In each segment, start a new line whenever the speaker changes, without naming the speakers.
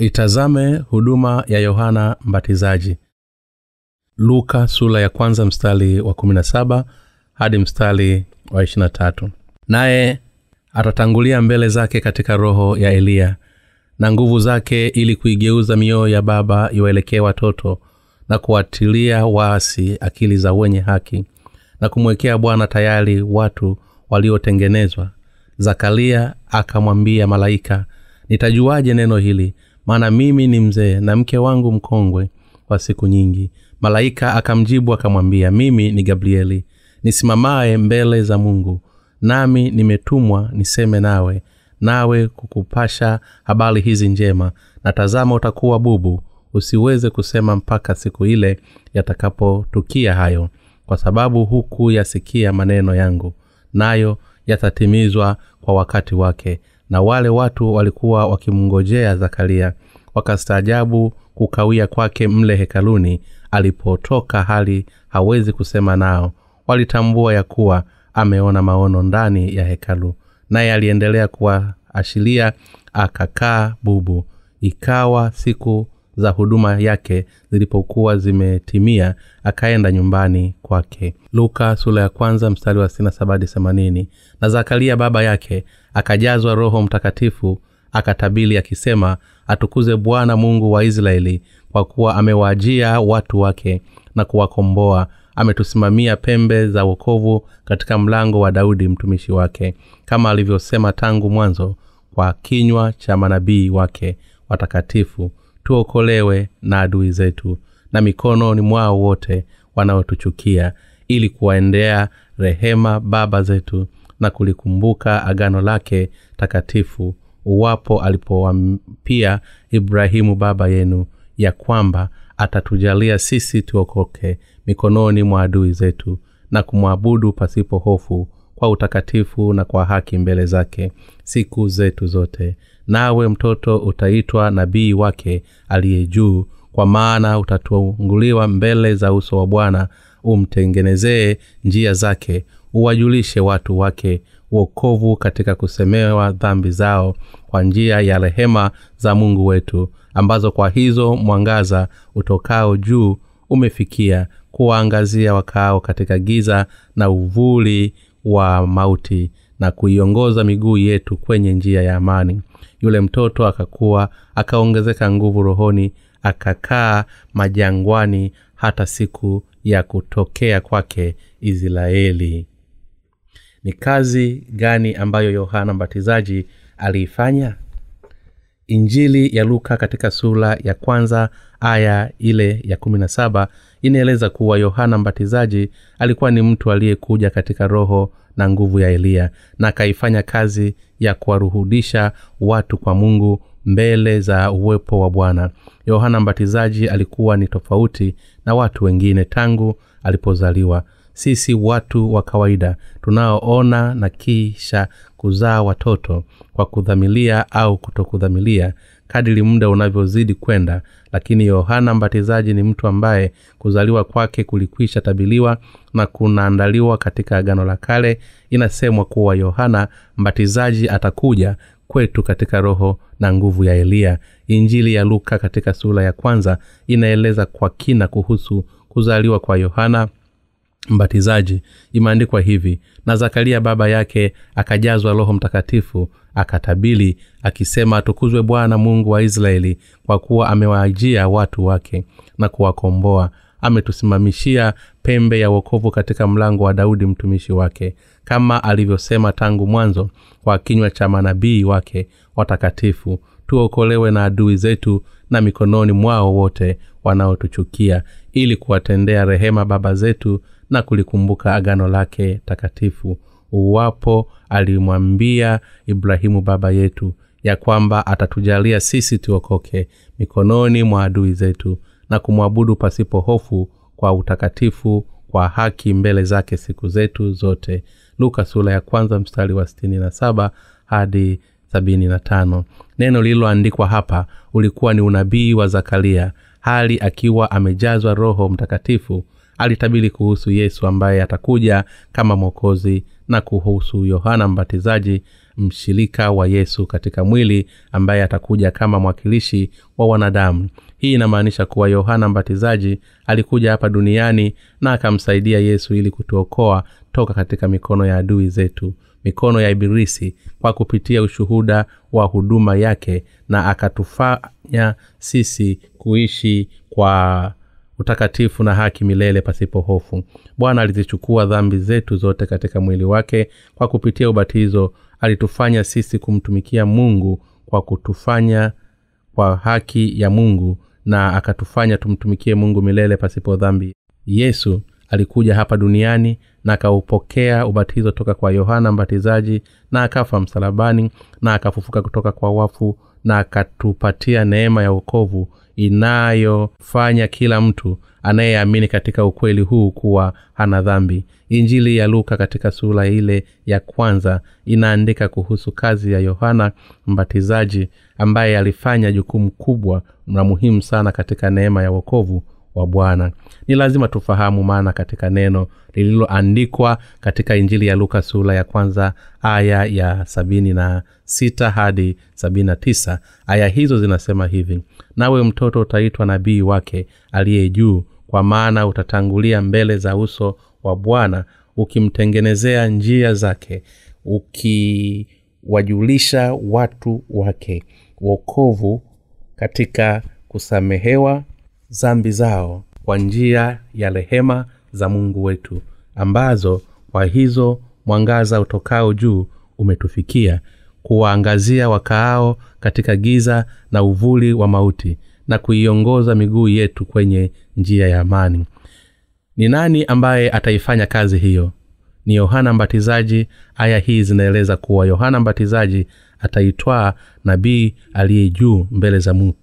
itazame huduma ya yohana mbatizaji. Luka sula ya kwanza mstari wa 17 hadi mstari wa 23 naye atatangulia mbele zake katika roho ya eliya na nguvu zake ili kuigeuza mioyo ya baba iwaelekee watoto na kuwatilia waasi akili za wenye haki na kumwekea bwana tayari watu waliotengenezwa. Zakaria akamwambia malaika nitajuaje neno hili maana mimi ni mzee na mke wangu mkongwe wa siku nyingi. Malaika akamjibu akamwambia mimi ni gabrieli nisimamaye mbele za mungu nami nimetumwa niseme nawe nawe kukupasha habari hizi njema. Na tazama utakuwa bubu usiweze kusema mpaka siku ile yatakapotukia hayo kwa sababu huku yasikia maneno yangu nayo yatatimizwa kwa wakati wake na wale watu walikuwa wakimngojea zakaria wakastaajabu kukawia kwake mle hekaluni. Alipotoka hali hawezi kusema nao. Walitambua ya kuwa ameona maono ndani ya hekalu naye aliendelea kuwaashiria akakaa bubu. Ikawa siku za huduma yake zilipokuwa zimetimia akaenda nyumbani kwake. Luka sula ya kwanza mstari wa na zakaria baba yake akajazwa roho mtakatifu akatabili akisema atukuze bwana mungu wa israeli kwa kuwa amewaajia watu wake na kuwakomboa. Ametusimamia pembe za wokovu katika mlango wa daudi mtumishi wake kama alivyosema tangu mwanzo kwa kinywa cha manabii wake watakatifu. Tuokolewe na adui zetu na mikononi mwao wote wanaotuchukia ili kuwaendea rehema baba zetu na kulikumbuka agano lake takatifu uwapo alipowampia ibrahimu baba yenu ya kwamba atatujalia sisi tuokoke mikononi mwa adui zetu na kumwabudu pasipo hofu kwa utakatifu na kwa haki mbele zake siku zetu zote. Nawe mtoto utaitwa nabii wake aliye juu kwa maana utatunguliwa mbele za uso wa bwana umtengenezee njia zake uwajulishe watu wake uokovu katika kusemewa dhambi zao kwa njia ya rehema za mungu wetu ambazo kwa hizo mwangaza utokao juu umefikia kuwaangazia wakaao katika giza na uvuli wa mauti na kuiongoza miguu yetu kwenye njia ya amani. Yule mtoto akakuwa akaongezeka nguvu rohoni akakaa majangwani hata siku ya kutokea kwake israeli ni kazi gani ambayo yohana mbatizaji aliifanya? Injili ya luka katika sura ya kwanza aya ile ya kumi na saba inaeleza kuwa yohana mbatizaji alikuwa ni mtu aliyekuja katika roho na nguvu ya eliya na akaifanya kazi ya kuwaruhudisha watu kwa mungu mbele za uwepo wa bwana. Yohana mbatizaji alikuwa ni tofauti na watu wengine tangu alipozaliwa sisi watu wa kawaida tunaoona na kisha kuzaa watoto kwa kudhamilia au kutokudhamilia kadiri muda unavyozidi kwenda. Lakini yohana mbatizaji ni mtu ambaye kuzaliwa kwake kulikwisha tabiliwa na kunaandaliwa katika agano la kale. Inasemwa kuwa yohana mbatizaji atakuja kwetu katika roho na nguvu ya eliya injili ya luka katika sura ya kwanza inaeleza kwa kina kuhusu kuzaliwa kwa yohana mbatizaji imeandikwa hivi na zakaria baba yake akajazwa roho mtakatifu akatabili akisema atukuzwe bwana mungu wa israeli kwa kuwa amewaajia watu wake na kuwakomboa. Ametusimamishia pembe ya uokovu katika mlango wa daudi mtumishi wake kama alivyosema tangu mwanzo kwa kinywa cha manabii wake watakatifu. Tuokolewe na adui zetu na mikononi mwao wote wanaotuchukia ili kuwatendea rehema baba zetu na kulikumbuka agano lake takatifu. Uwapo alimwambia ibrahimu baba yetu ya kwamba atatujalia sisi tuokoke mikononi mwa adui zetu na kumwabudu pasipo hofu kwa utakatifu kwa haki mbele zake siku zetu zote. Luka sura ya kwanza mstari wa sitini na saba hadi sabini na tano. Neno lililoandikwa hapa ulikuwa ni unabii wa zakaria hali akiwa amejazwa roho mtakatifu alitabiri kuhusu yesu ambaye atakuja kama mwokozi na kuhusu yohana mbatizaji mshirika wa yesu katika mwili ambaye atakuja kama mwakilishi wa wanadamu. Hii inamaanisha kuwa yohana mbatizaji alikuja hapa duniani na akamsaidia yesu ili kutuokoa toka katika mikono ya adui zetu mikono ya ibilisi kwa kupitia ushuhuda wa huduma yake na akatufanya sisi kuishi kwa utakatifu na haki milele pasipo hofu. Bwana alizichukua dhambi zetu zote katika mwili wake. Kwa kupitia ubatizo alitufanya sisi kumtumikia mungu kwa kutufanya kwa haki ya mungu na akatufanya tumtumikie mungu milele pasipo dhambi. Yesu alikuja hapa duniani na akaupokea ubatizo toka kwa yohana mbatizaji na akafa msalabani na akafufuka kutoka kwa wafu na akatupatia neema ya uokovu inayofanya kila mtu anayeamini katika ukweli huu kuwa hana dhambi. Injili ya luka katika sura ile ya kwanza inaandika kuhusu kazi ya yohana mbatizaji ambaye alifanya jukumu kubwa na muhimu sana katika neema ya uokovu wa bwana. Ni lazima tufahamu maana katika neno lililoandikwa katika injili ya luka sura ya kwanza aya ya sabini na sita hadi sabini na tisa. Aya hizo zinasema hivi nawe mtoto utaitwa nabii wake aliye juu kwa maana utatangulia mbele za uso wa bwana ukimtengenezea njia zake ukiwajulisha watu wake wokovu katika kusamehewa zambi zao kwa njia ya rehema za mungu wetu ambazo kwa hizo mwangaza utokao juu umetufikia kuwaangazia wakaao katika giza na uvuli wa mauti na kuiongoza miguu yetu kwenye njia ya amani. Ni nani ambaye ataifanya kazi hiyo? Ni yohana mbatizaji. Aya hii zinaeleza kuwa yohana mbatizaji ataitwaa nabii aliye juu mbele za mungu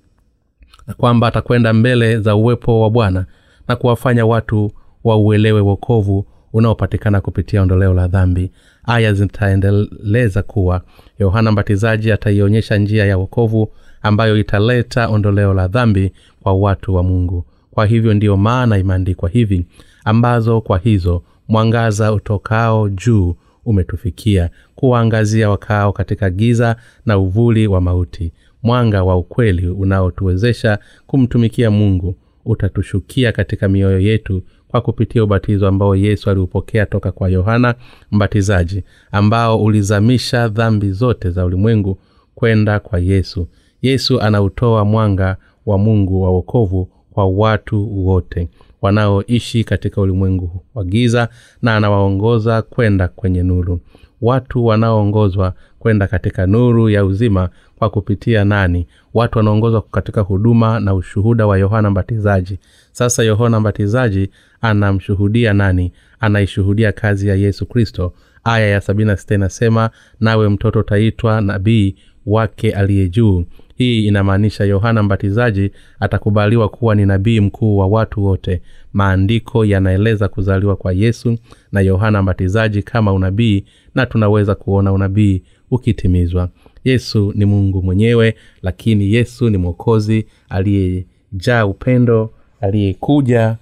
na kwamba atakwenda mbele za uwepo wa bwana na kuwafanya watu wauelewe wokovu unaopatikana kupitia ondoleo la dhambi. Aya zitaendeleza kuwa yohana mbatizaji ataionyesha njia ya wokovu ambayo italeta ondoleo la dhambi kwa watu wa mungu. Kwa hivyo ndiyo maana imeandikwa hivi ambazo kwa hizo mwangaza utokao juu umetufikia kuwaangazia wakao katika giza na uvuli wa mauti mwanga wa ukweli unaotuwezesha kumtumikia mungu utatushukia katika mioyo yetu kwa kupitia ubatizo ambao yesu aliupokea toka kwa yohana mbatizaji ambao ulizamisha dhambi zote za ulimwengu kwenda kwa yesu. Yesu anautoa mwanga wa mungu wa wokovu kwa watu wote wanaoishi katika ulimwengu wa giza na anawaongoza kwenda kwenye nuru. Watu wanaoongozwa kwenda katika nuru ya uzima kwa kupitia nani? Watu wanaongozwa katika huduma na ushuhuda wa yohana mbatizaji. Sasa yohana mbatizaji anamshuhudia nani? Anaishuhudia kazi ya yesu kristo. Aya ya sabini na sita inasema nawe mtoto utaitwa nabii wake aliye juu. Hii inamaanisha yohana mbatizaji atakubaliwa kuwa ni nabii mkuu wa watu wote. Maandiko yanaeleza kuzaliwa kwa yesu na yohana mbatizaji kama unabii na tunaweza kuona unabii ukitimizwa yesu ni mungu mwenyewe lakini yesu ni mwokozi aliyejaa upendo aliyekuja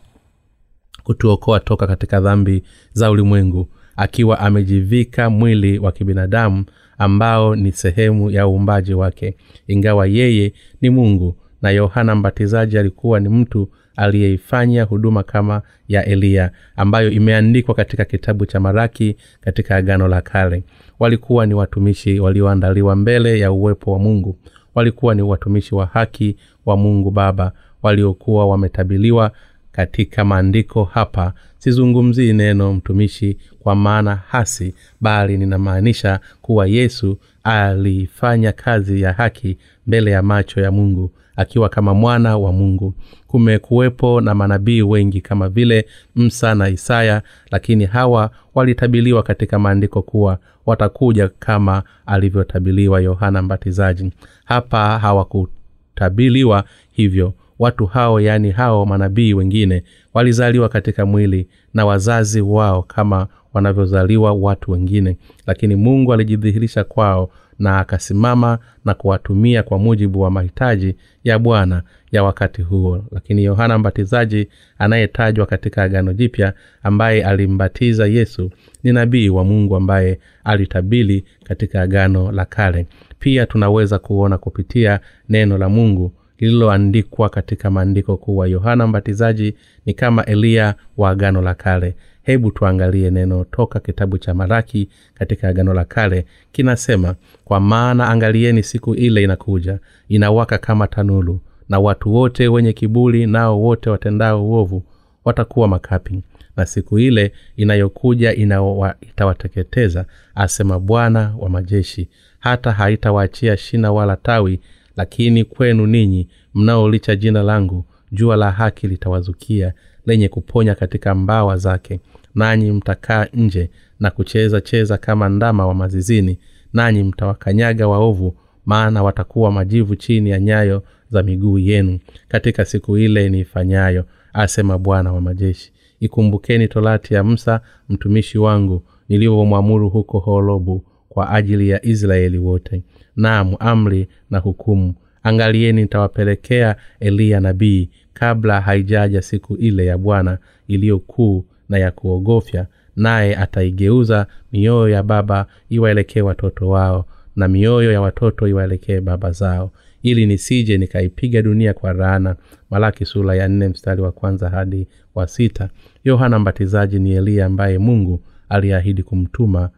kutuokoa toka katika dhambi za ulimwengu akiwa amejivika mwili wa kibinadamu ambao ni sehemu ya uumbaji wake. Ingawa yeye ni mungu na yohana mbatizaji alikuwa ni mtu aliyeifanya huduma kama ya eliya ambayo imeandikwa katika kitabu cha maraki katika agano la kale. Walikuwa ni watumishi walioandaliwa mbele ya uwepo wa mungu. Walikuwa ni watumishi wa haki wa mungu baba waliokuwa wametabiliwa katika maandiko hapa. Sizungumzii neno mtumishi kwa maana hasi bali ninamaanisha kuwa yesu aliifanya kazi ya haki mbele ya macho ya mungu akiwa kama mwana wa mungu. Kumekuwepo na manabii wengi kama vile msa na isaya lakini hawa walitabiliwa katika maandiko kuwa watakuja kama alivyotabiliwa yohana mbatizaji. Hapa hawakutabiliwa hivyo. Watu hao yaani hao manabii wengine walizaliwa katika mwili na wazazi wao kama wanavyozaliwa watu wengine. Lakini mungu alijidhihirisha kwao na akasimama na kuwatumia kwa mujibu wa mahitaji ya bwana ya wakati huo. Lakini yohana mbatizaji anayetajwa katika agano jipya ambaye alimbatiza yesu ni nabii wa mungu ambaye alitabili katika agano la kale. Pia tunaweza kuona kupitia neno la mungu lililoandikwa katika maandiko kuwa yohana mbatizaji ni kama eliya wa agano la kale hebu tuangalie neno toka kitabu cha maraki katika agano la kale. Kinasema kwa maana angalieni siku ile inakuja inawaka kama tanulu na watu wote wenye kibuli nao wote watendao uovu watakuwa makapi. Na siku ile inayokuja inawa, itawateketeza asema bwana wa majeshi. Hata haitawaachia shina wala tawi lakini kwenu ninyi mnaolicha jina langu jua la haki litawazukia lenye kuponya katika mbawa zake. Nanyi mtakaa nje na kucheza cheza kama ndama wa mazizini. Nanyi mtawakanyaga waovu maana watakuwa majivu chini ya nyayo za miguu yenu. Katika siku ile niifanyayo asema bwana wa majeshi ikumbukeni torati ya msa mtumishi wangu nilivyomwamuru huko holobu kwa ajili ya israeli wote. Naam amri na hukumu. Angalieni nitawapelekea eliya nabii kabla haijaja siku ile ya bwana iliyokuu na ya kuogofya naye ataigeuza mioyo ya baba iwaelekee watoto wao na mioyo ya watoto iwaelekee baba zao ili nisije nikaipiga dunia kwa raana malaki sura ya nne mstari wa kwanza hadi wa sita. Yohana mbatizaji ni eliya ambaye mungu aliahidi kumtuma.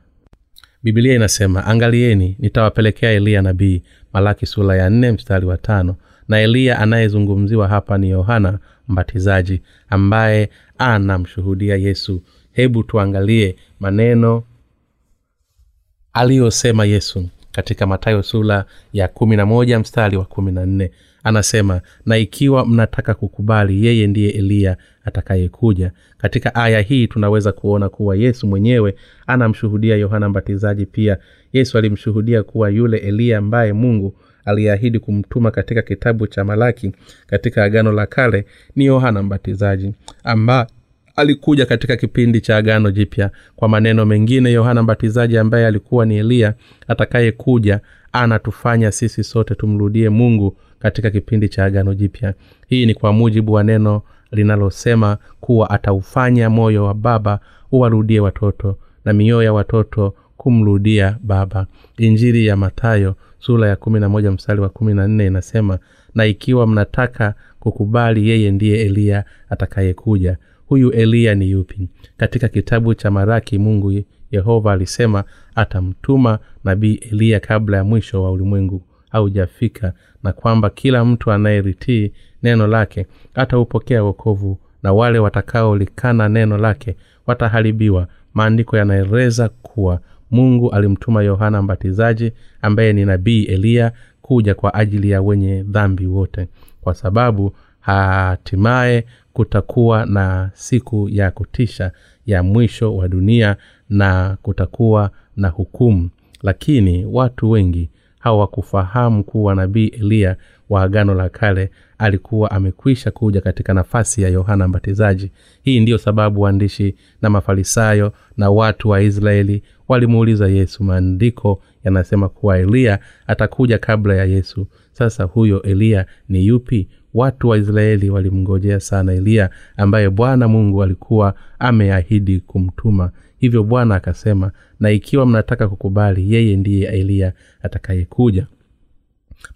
Bibilia inasema angalieni nitawapelekea eliya nabii. Malaki sura ya nne mstari wa tano na eliya anayezungumziwa hapa ni yohana mbatizaji ambaye anamshuhudia yesu. Hebu tuangalie maneno aliyosema yesu katika matayo sula ya kumi na moja mstari wa kumi na nne. Anasema na ikiwa mnataka kukubali yeye ndiye eliya atakayekuja. Katika aya hii tunaweza kuona kuwa yesu mwenyewe anamshuhudia yohana mbatizaji. Pia yesu alimshuhudia kuwa yule eliya ambaye mungu aliyeahidi kumtuma katika kitabu cha malaki katika agano la kale ni yohana mbatizaji amba alikuja katika kipindi cha agano jipya. Kwa maneno mengine yohana mbatizaji ambaye alikuwa ni eliya atakayekuja anatufanya sisi sote tumrudie mungu katika kipindi cha agano jipya. Hii ni kwa mujibu wa neno linalosema kuwa ataufanya moyo wa baba uwarudie watoto na mioyo ya watoto kumrudia baba. Injiri ya matayo sura ya kumi na moja mstari wa kumi na nne inasema na ikiwa mnataka kukubali yeye ndiye eliya atakayekuja. Huyu eliya ni yupi? Katika kitabu cha maraki mungu yehova alisema atamtuma nabii eliya kabla ya mwisho wa ulimwengu haujafika na kwamba kila mtu anayeritii neno lake ataupokea wokovu na wale watakaolikana neno lake wataharibiwa. Maandiko yanaeleza kuwa mungu alimtuma yohana mbatizaji ambaye ni nabii eliya kuja kwa ajili ya wenye dhambi wote. Kwa sababu hatimaye kutakuwa na siku ya kutisha ya mwisho wa dunia na kutakuwa na hukumu. Lakini watu wengi hawakufahamu kuwa nabii eliya wa agano la kale alikuwa amekwisha kuja katika nafasi ya yohana mbatizaji. Hii ndiyo sababu waandishi na mafarisayo na watu wa israeli walimuuliza yesu. Maandiko yanasema kuwa eliya atakuja kabla ya yesu. Sasa huyo eliya ni yupi? Watu wa israeli walimngojea sana eliya ambaye bwana mungu alikuwa ameahidi kumtuma hivyo bwana akasema na ikiwa mnataka kukubali yeye ndiye eliya atakayekuja.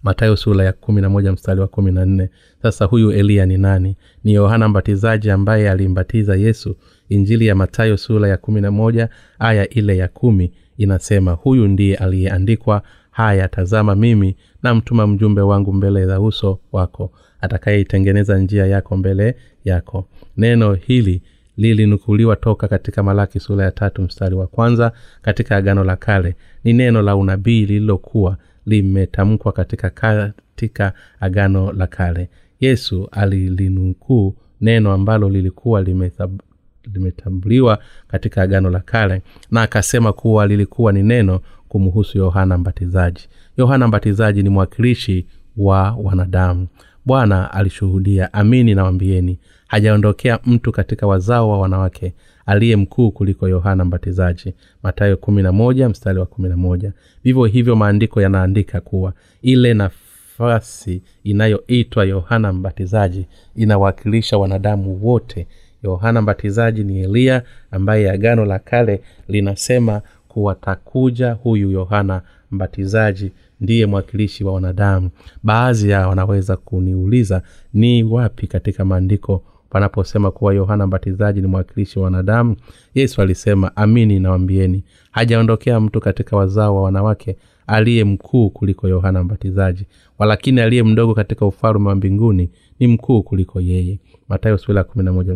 Matayo sura ya kumi na moja mstari wa kumi na nne. Sasa huyu eliya ni nani? Ni yohana mbatizaji ambaye alimbatiza yesu. Injili ya matayo sura ya kumi na moja aya ile ya kumi inasema huyu ndiye aliyeandikwa haya tazama mimi namtuma mjumbe wangu mbele za uso wako atakayeitengeneza njia yako mbele yako. Neno hili lilinukuliwa toka katika malaki sura ya tatu mstari wa kwanza katika agano la kale. Ni neno la unabii lililokuwa limetamkwa katika katika agano la kale. Yesu alilinukuu neno ambalo lilikuwa limetambuliwa katika agano la kale na akasema kuwa lilikuwa ni neno kumhusu yohana mbatizaji. Yohana mbatizaji ni mwakilishi wa wanadamu. Bwana alishuhudia amini nawambieni hajaondokea mtu katika wazao wa wanawake aliye mkuu kuliko yohana mbatizaji. Matayo mstari wa vivyo hivyo maandiko yanaandika kuwa ile nafasi inayoitwa yohana mbatizaji inawakilisha wanadamu wote. Yohana mbatizaji ni eliya ambaye agano la kale linasema kuwa takuja huyu yohana mbatizaji ndiye mwakilishi wa wanadamu. Baadhi ya wanaweza kuniuliza ni wapi katika maandiko panaposema kuwa yohana mbatizaji ni mwakilishi wa wanadamu yesu alisema amini nawambieni hajaondokea mtu katika wazao wa wanawake aliye mkuu kuliko yohana mbatizaji walakini aliye mdogo katika ufalume wa mbinguni ni mkuu kuliko yeye matayo sula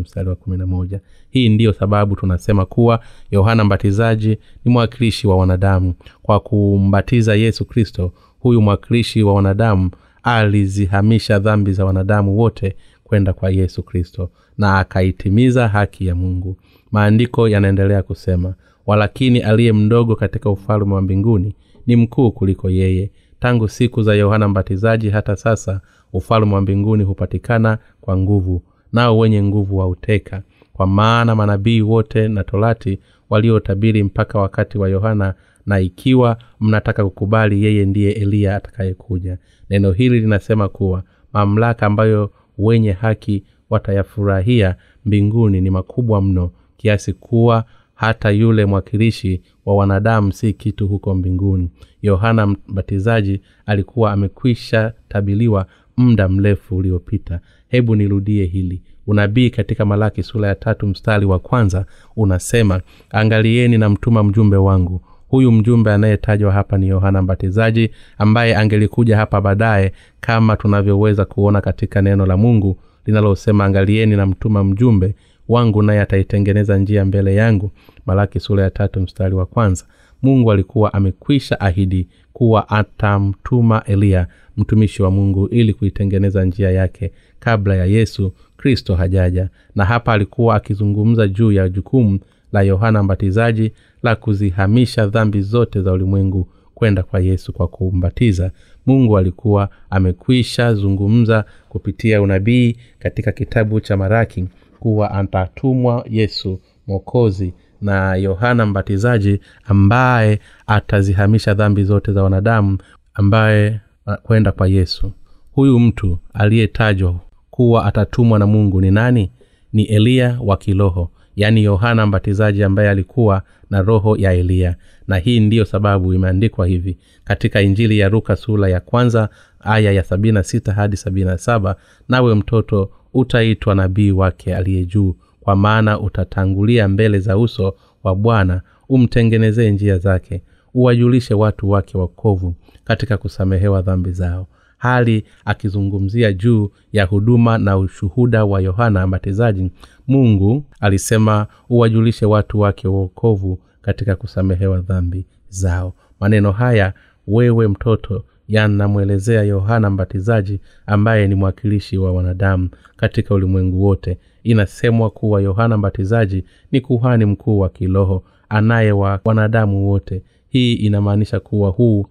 mstari wa kuminamoja. hii ndiyo sababu tunasema kuwa yohana mbatizaji ni mwakilishi wa wanadamu kwa kumbatiza yesu kristo huyu mwakilishi wa wanadamu alizihamisha dhambi za wanadamu wote kwenda kwa yesu kristo na akaitimiza haki ya mungu. Maandiko yanaendelea kusema walakini aliye mdogo katika ufalme wa mbinguni ni mkuu kuliko yeye. Tangu siku za yohana mbatizaji hata sasa ufalume wa mbinguni hupatikana kwa nguvu nao wenye nguvu wauteka. Kwa maana manabii wote na torati waliotabiri mpaka wakati wa yohana na ikiwa mnataka kukubali yeye ndiye eliya atakayekuja. Neno hili linasema kuwa mamlaka ambayo wenye haki watayafurahia mbinguni ni makubwa mno kiasi kuwa hata yule mwakilishi wa wanadamu si kitu huko mbinguni. Yohana mbatizaji alikuwa amekwisha tabiliwa muda mrefu uliopita. Hebu nirudie hili. Unabii katika malaki sura ya tatu mstari wa kwanza unasema angalieni na mtuma mjumbe wangu huyu mjumbe anayetajwa hapa ni yohana mbatizaji ambaye angelikuja hapa baadaye kama tunavyoweza kuona katika neno la mungu linalosema angalieni na mtuma mjumbe wangu naye ataitengeneza njia mbele yangu. Malaki sura ya tatu mstari wa kwanza. Mungu alikuwa amekwisha ahidi kuwa atamtuma eliya mtumishi wa mungu ili kuitengeneza njia yake kabla ya yesu kristo hajaja. Na hapa alikuwa akizungumza juu ya jukumu la yohana mbatizaji la kuzihamisha dhambi zote za ulimwengu kwenda kwa yesu kwa kumbatiza. Mungu alikuwa amekwisha zungumza kupitia unabii katika kitabu cha maraki kuwa atatumwa yesu mwokozi na yohana mbatizaji ambaye atazihamisha dhambi zote za wanadamu ambaye kwenda kwa yesu. Huyu mtu aliyetajwa kuwa atatumwa na mungu ni nani? Ni eliya wa kiroho yaani yohana mbatizaji ambaye alikuwa na roho ya eliya na hii ndiyo sababu imeandikwa hivi katika injili ya ruka sura ya kwanza aya ya sabina sita hadi sabina saba nawe mtoto utaitwa nabii wake aliye juu kwa maana utatangulia mbele za uso wa bwana umtengenezee njia zake uwajulishe watu wake wakovu katika kusamehewa dhambi zao. Hali akizungumzia juu ya huduma na ushuhuda wa yohana mbatizaji mungu alisema uwajulishe watu wake uokovu katika kusamehewa dhambi zao. Maneno haya wewe mtoto yanamwelezea yohana mbatizaji ambaye ni mwakilishi wa wanadamu katika ulimwengu wote. Inasemwa kuwa yohana mbatizaji ni kuhani mkuu wa kiroho anaye wa wanadamu wote. Hii inamaanisha kuwa huu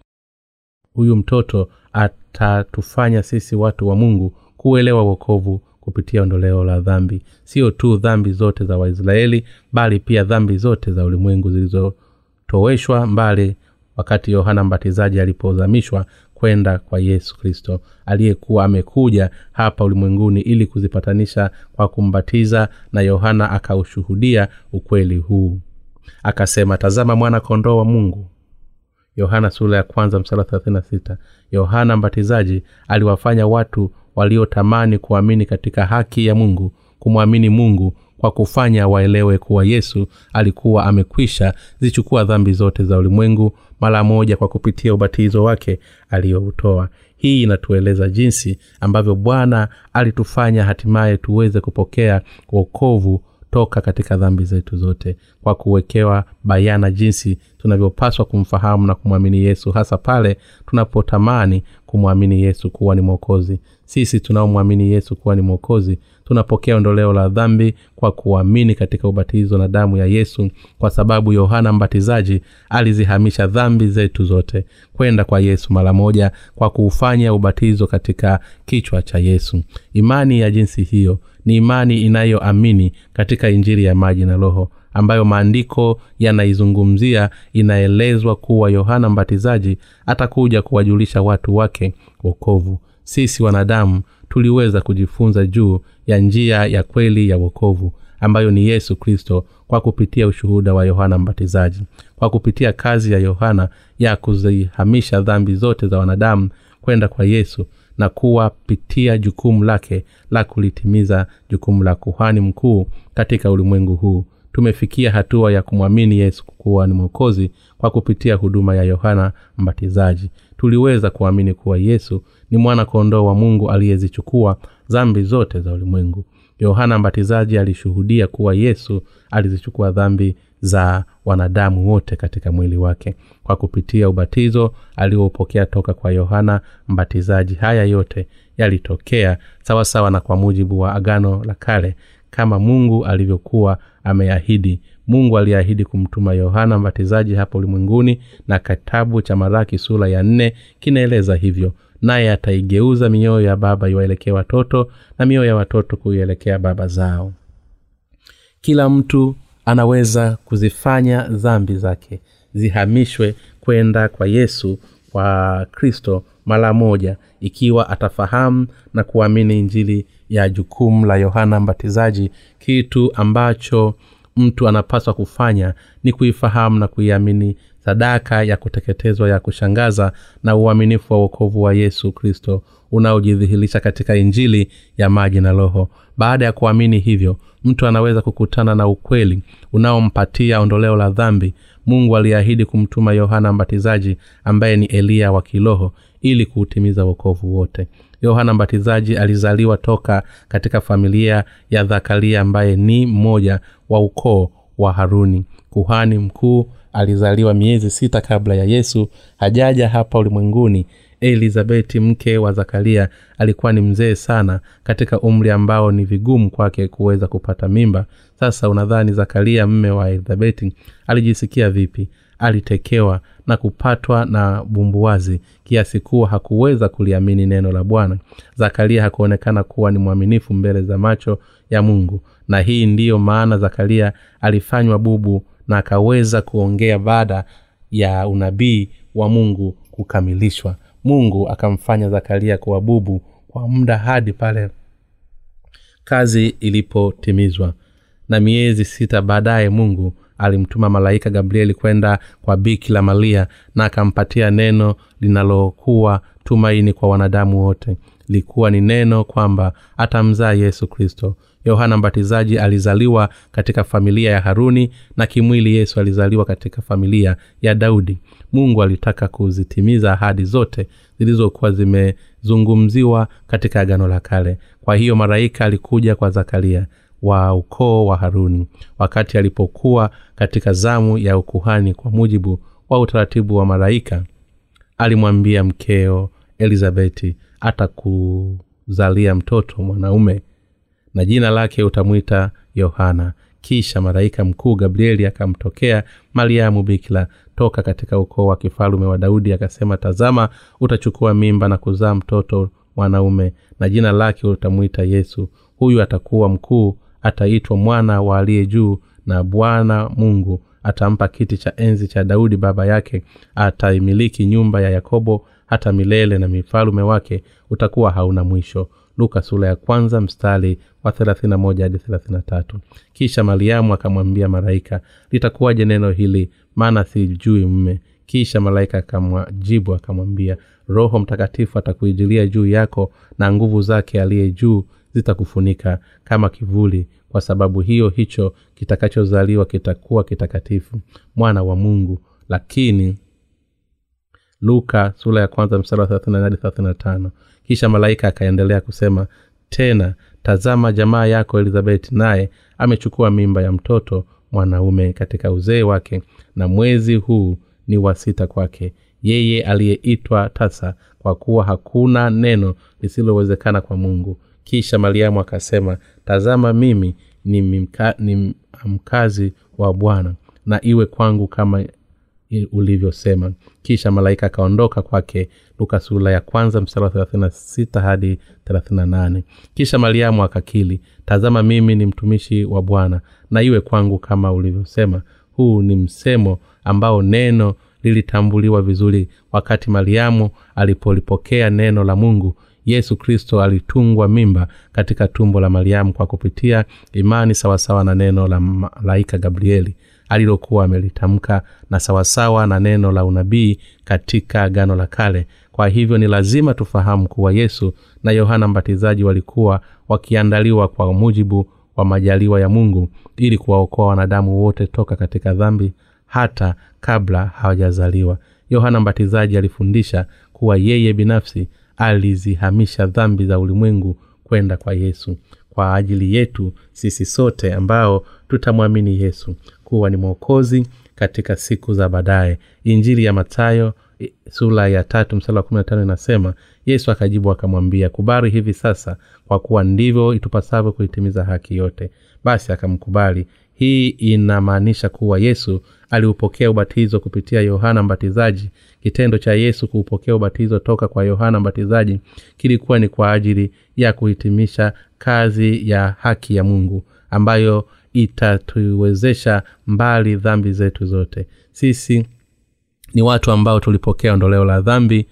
huyu mtoto atatufanya sisi watu wa mungu kuelewa wokovu kupitia ondoleo la dhambi. Sio tu dhambi zote za waisraeli bali pia dhambi zote za ulimwengu zilizotoweshwa mbali wakati yohana mbatizaji alipozamishwa kwenda kwa yesu kristo aliyekuwa amekuja hapa ulimwenguni ili kuzipatanisha kwa kumbatiza na yohana akaushuhudia ukweli huu. Akasema tazama mwana kondoo wa mungu. Yohana ya yohana mbatizaji aliwafanya watu waliotamani kuamini katika haki ya mungu kumwamini mungu kwa kufanya waelewe kuwa yesu alikuwa amekwisha zichukua dhambi zote za ulimwengu mara moja kwa kupitia ubatizo wake aliyoutoa hii inatueleza jinsi ambavyo bwana alitufanya hatimaye tuweze kupokea uokovu toka katika dhambi zetu zote kwa kuwekewa bayana jinsi tunavyopaswa kumfahamu na kumwamini yesu hasa pale tunapotamani kumwamini yesu kuwa ni mwokozi. Sisi tunaomwamini yesu kuwa ni mwokozi tunapokea ondoleo la dhambi kwa kuamini katika ubatizo na damu ya yesu kwa sababu yohana mbatizaji alizihamisha dhambi zetu zote kwenda kwa yesu mara moja kwa kuufanya ubatizo katika kichwa cha yesu. Imani ya jinsi hiyo ni imani inayoamini katika injiri ya maji na roho ambayo maandiko yanaizungumzia inaelezwa kuwa yohana mbatizaji atakuja kuwajulisha watu wake wokovu. Sisi wanadamu tuliweza kujifunza juu ya njia ya kweli ya wokovu ambayo ni yesu kristo kwa kupitia ushuhuda wa yohana mbatizaji kwa kupitia kazi ya yohana ya kuzihamisha dhambi zote za wanadamu kwenda kwa yesu na kuwapitia jukumu lake la kulitimiza jukumu la kuhani mkuu katika ulimwengu huu. Tumefikia hatua ya kumwamini yesu kuwa ni mwokozi kwa kupitia huduma ya yohana mbatizaji. Tuliweza kuamini kuwa yesu ni mwana kondoo wa mungu aliyezichukua dhambi zote za ulimwengu. Yohana mbatizaji alishuhudia kuwa yesu alizichukua dhambi za wanadamu wote katika mwili wake. Kwa kupitia ubatizo aliopokea toka kwa yohana mbatizaji haya yote yalitokea sawasawa na kwa mujibu wa agano la kale kama mungu alivyokuwa ameahidi. Mungu aliahidi kumtuma yohana mbatizaji hapo ulimwenguni na kitabu cha maraki sura ya nne kinaeleza hivyo. Naye ataigeuza mioyo ya baba iwaelekee watoto na mioyo ya watoto kuielekea baba zao. Kila mtu anaweza kuzifanya dhambi zake zihamishwe kwenda kwa yesu kwa kristo mara moja ikiwa atafahamu na kuamini injili ya jukumu la yohana mbatizaji. Kitu ambacho mtu anapaswa kufanya ni kuifahamu na kuiamini sadaka ya kuteketezwa ya kushangaza na uaminifu wa uokovu wa yesu kristo unaojidhihirisha katika injili ya maji na roho. Baada ya kuamini hivyo mtu anaweza kukutana na ukweli unaompatia ondoleo la dhambi. Mungu aliahidi kumtuma yohana mbatizaji ambaye ni eliya wa kiroho ili kuutimiza uokovu wote. Yohana mbatizaji alizaliwa toka katika familia ya dhakaria ambaye ni mmoja wa ukoo wa haruni. Kuhani mkuu alizaliwa miezi sita kabla ya yesu. Hajaja hapa ulimwenguni elizabeti mke wa zakaria alikuwa ni mzee sana katika umri ambao ni vigumu kwake kuweza kupata mimba. Sasa unadhani zakaria mme wa elizabeti alijisikia vipi? Alitekewa na kupatwa na bumbuwazi kiasi kuwa hakuweza kuliamini neno la bwana. Zakaria hakuonekana kuwa ni mwaminifu mbele za macho ya mungu. Na hii ndiyo maana zakaria alifanywa bubu na akaweza kuongea baada ya unabii wa mungu kukamilishwa mungu akamfanya zakaria kuwa bubu kwa muda hadi pale kazi ilipotimizwa. Na miezi sita baadaye mungu alimtuma malaika gabrieli kwenda kwa bikila malia na akampatia neno linalokuwa tumaini kwa wanadamu wote. Likuwa ni neno kwamba atamzaa yesu kristo. Yohana mbatizaji alizaliwa katika familia ya haruni na kimwili yesu alizaliwa katika familia ya daudi mungu alitaka kuzitimiza ahadi zote zilizokuwa zimezungumziwa katika agano la kale. Kwa hiyo maraika alikuja kwa zakaria wa ukoo wa haruni wakati alipokuwa katika zamu ya ukuhani kwa mujibu wa utaratibu wa malaika alimwambia mkeo elizabeti atakuzalia mtoto mwanaume na jina lake utamwita yohana kisha malaika mkuu gabrieli akamtokea mariamu bikila toka katika ukoo wa kifalume wa daudi akasema tazama utachukua mimba na kuzaa mtoto mwanaume na jina lake utamwita yesu. Huyu atakuwa mkuu ataitwa mwana wa aliye juu na bwana mungu atampa kiti cha enzi cha daudi baba yake ataimiliki nyumba ya yakobo hata milele na mifalume wake utakuwa hauna mwisho luka sura ya kwanza mstari wa hadi kisha mariamu akamwambia malaika litakuwaje neno hili? Maana sijui mme kisha malaika akamjibu akamwambia roho mtakatifu atakuijilia juu yako na nguvu zake aliye juu zitakufunika kama kivuli. Kwa sababu hiyo hicho kitakachozaliwa kitakuwa kitakatifu. Mwana wa mungu. Lakini luka sura ya kwanza mstari wa hadi kisha malaika akaendelea kusema tena tazama jamaa yako elizabeti naye amechukua mimba ya mtoto mwanaume katika uzee wake na mwezi huu ni wa sita kwake. Yeye aliyeitwa tasa kwa kuwa hakuna neno lisilowezekana kwa mungu. Kisha mariamu akasema tazama mimi ni, mimka, ni mkazi wa bwana na iwe kwangu kama ulivyosema. Kisha malaika akaondoka kwake luka sura ya kwanza mstari wa 36 hadi 38 kisha mariamu akakili tazama mimi ni mtumishi wa bwana na iwe kwangu kama ulivyosema. Huu ni msemo ambao neno lilitambuliwa vizuri wakati mariamu alipolipokea neno la mungu. Yesu kristo alitungwa mimba katika tumbo la mariamu kwa kupitia imani sawasawa na neno la malaika gabrieli alilokuwa amelitamka na sawasawa na neno la unabii katika agano la kale. Kwa hivyo ni lazima tufahamu kuwa yesu na yohana mbatizaji walikuwa wakiandaliwa kwa mujibu wa majaliwa ya mungu ili kuwaokoa wanadamu wote toka katika dhambi hata kabla hawajazaliwa. Yohana mbatizaji alifundisha kuwa yeye binafsi alizihamisha dhambi za ulimwengu kwenda kwa yesu. Kwa ajili yetu sisi sote ambao tutamwamini yesu kuwa ni mwokozi katika siku za baadaye. Injili ya matayo sura ya tatu msala wa kumi na tano inasema yesu akajibu akamwambia kubali hivi sasa kwa kuwa ndivyo itupasavyo kuitimiza haki yote. Basi akamkubali. Hii inamaanisha kuwa yesu aliupokea ubatizo kupitia yohana mbatizaji. Kitendo cha yesu kuupokea ubatizo toka kwa yohana mbatizaji kilikuwa ni kwa ajili ya kuhitimisha kazi ya haki ya mungu ambayo itatuwezesha mbali dhambi zetu zote. Sisi ni watu ambao tulipokea ondoleo la dhambi